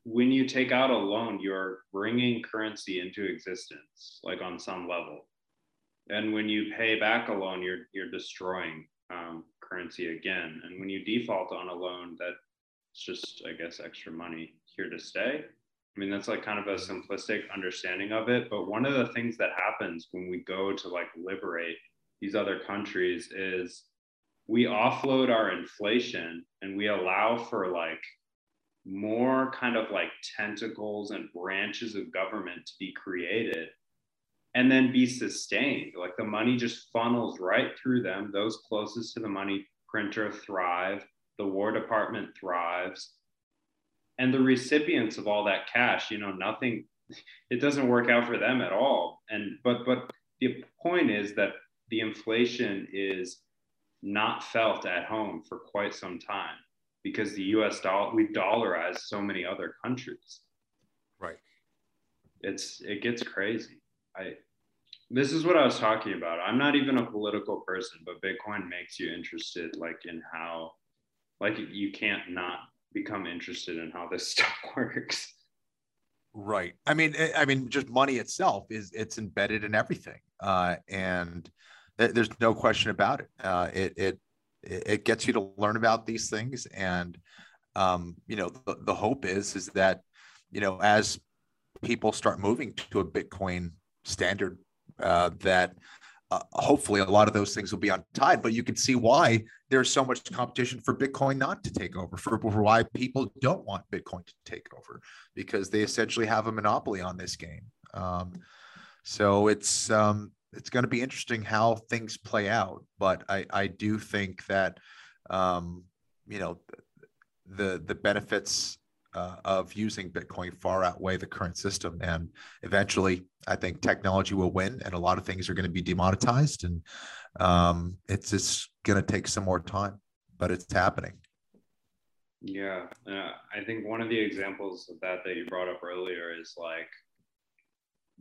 when you take out a loan, you're bringing currency into existence, like on some level. And when you pay back a loan, you're you're destroying um, currency again. And when you default on a loan, that's just, I guess, extra money here to stay. I mean, that's like kind of a simplistic understanding of it. But one of the things that happens when we go to like liberate these other countries is we offload our inflation and we allow for like more kind of like tentacles and branches of government to be created and then be sustained. Like the money just funnels right through them. Those closest to the money printer thrive, the War Department thrives. And the recipients of all that cash, you know, nothing, it doesn't work out for them at all. And, but, but the point is that the inflation is not felt at home for quite some time because the US dollar we've dollarized so many other countries. Right. It's it gets crazy. I this is what I was talking about. I'm not even a political person, but Bitcoin makes you interested like in how like you can't not become interested in how this *laughs* stuff works. Right. I mean, eh, I mean, just money itself is it's embedded in everything, uh, and th- there's no question about it. Uh, it it it gets you to learn about these things, and um, you know, the, the hope is is that you know as people start moving to a Bitcoin standard, uh, that uh, hopefully a lot of those things will be untied. But you can see why there's so much competition for Bitcoin not to take over, for, for why people don't want Bitcoin to take over, because they essentially have a monopoly on this game. Um, so it's um, it's going to be interesting how things play out. But I, I do think that um, you know the the benefits uh, of using Bitcoin far outweigh the current system. And eventually, I think technology will win, and a lot of things are going to be demonetized, and um, it's just going to take some more time, but it's happening. Yeah, uh, I think one of the examples of that that you brought up earlier is like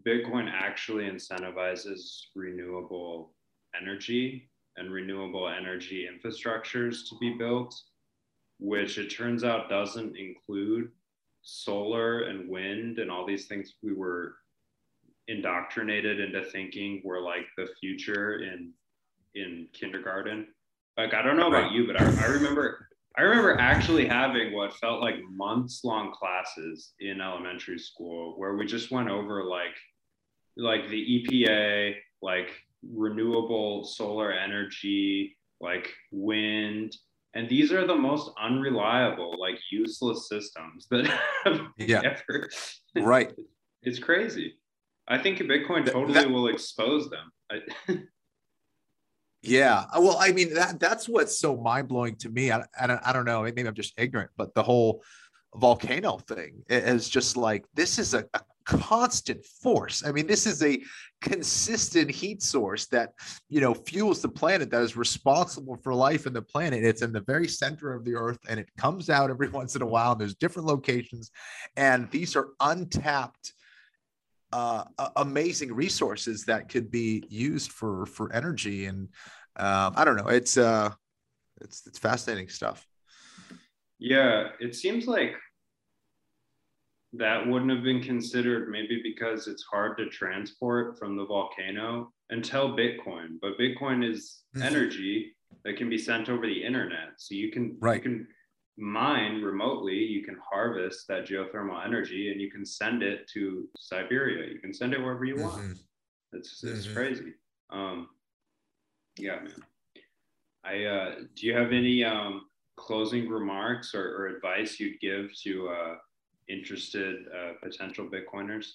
Bitcoin actually incentivizes renewable energy and renewable energy infrastructures to be built which it turns out doesn't include solar and wind and all these things we were indoctrinated into thinking were like the future in in kindergarten. Like I don't know about you, but I, I remember I remember actually having what felt like months long classes in elementary school where we just went over like like the EPA, like renewable solar energy, like wind, and these are the most unreliable like useless systems that *laughs* have yeah. ever right. *laughs* It's crazy. I think bitcoin totally that, will expose them. I, *laughs* yeah. Uh, well i mean that that's what's so mind-blowing to me. I, I, don't, I don't know. Maybe i'm just ignorant but the whole volcano thing is just like this is a, a constant force. I mean, this is a consistent heat source that you know fuels the planet that is responsible for life in the planet. It's in the very center of the earth and it comes out every *laughs* once in a while. There's different locations, and these are untapped uh, amazing resources that could be used for for energy and um, I don't know. It's uh, it's it's fascinating stuff. Yeah, it seems like that wouldn't have been considered maybe because it's hard to transport from the volcano until Bitcoin. But Bitcoin is mm-hmm. energy that can be sent over the internet. So you can right. you can mine remotely, you can harvest that geothermal energy and you can send it to Siberia. You can send it wherever you mm-hmm. want. It's it's mm-hmm. crazy. Um yeah, man. I uh do you have any um closing remarks or, or advice you'd give to uh interested uh, potential Bitcoiners?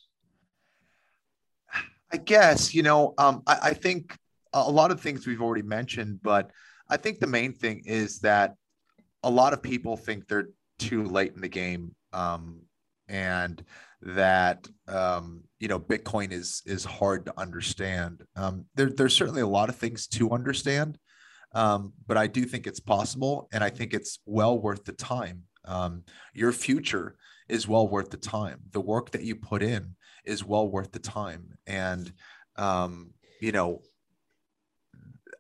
I guess, you know, um, I, I think a lot of things we've already mentioned, but I think the main thing is that a lot of people think they're too late in the game um, and that um, you know Bitcoin is is hard to understand. Um, there, there's certainly a lot of things to understand, um, but I do think it's possible, and I think it's well worth the time. Um, your future is well worth the time. The work that you put in is well worth the time. And, um, you know,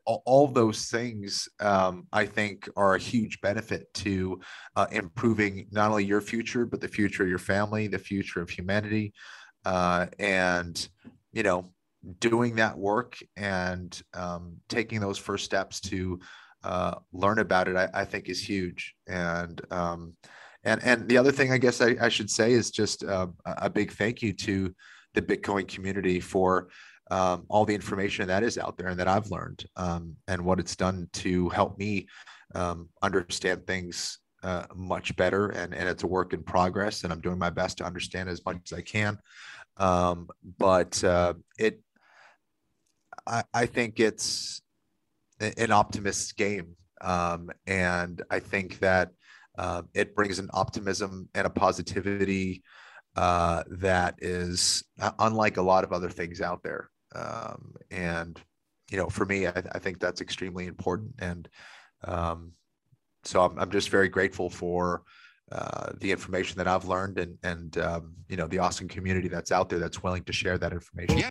all, those things, um, I think, are a huge benefit to uh, improving not only your future, but the future of your family, the future of humanity. Uh, and, you know, doing that work and um, taking those first steps to uh, learn about it, I, I, think is huge. And, um, and and the other thing I guess I, I should say is just uh, a big thank you to the Bitcoin community for um, all the information that is out there and that I've learned um, and what it's done to help me um, understand things uh, much better. And, and it's a work in progress, and I'm doing my best to understand as much as I can. Um, but uh, it, I, I think it's an optimist's game, um, and I think that uh, it brings an optimism and a positivity uh, that is uh, unlike a lot of other things out there. Um, and you know, for me, I, I, think that's extremely important. And um, so I'm, I'm, just very grateful for uh, the information that I've learned and and um, you know the awesome community that's out there that's willing to share that information.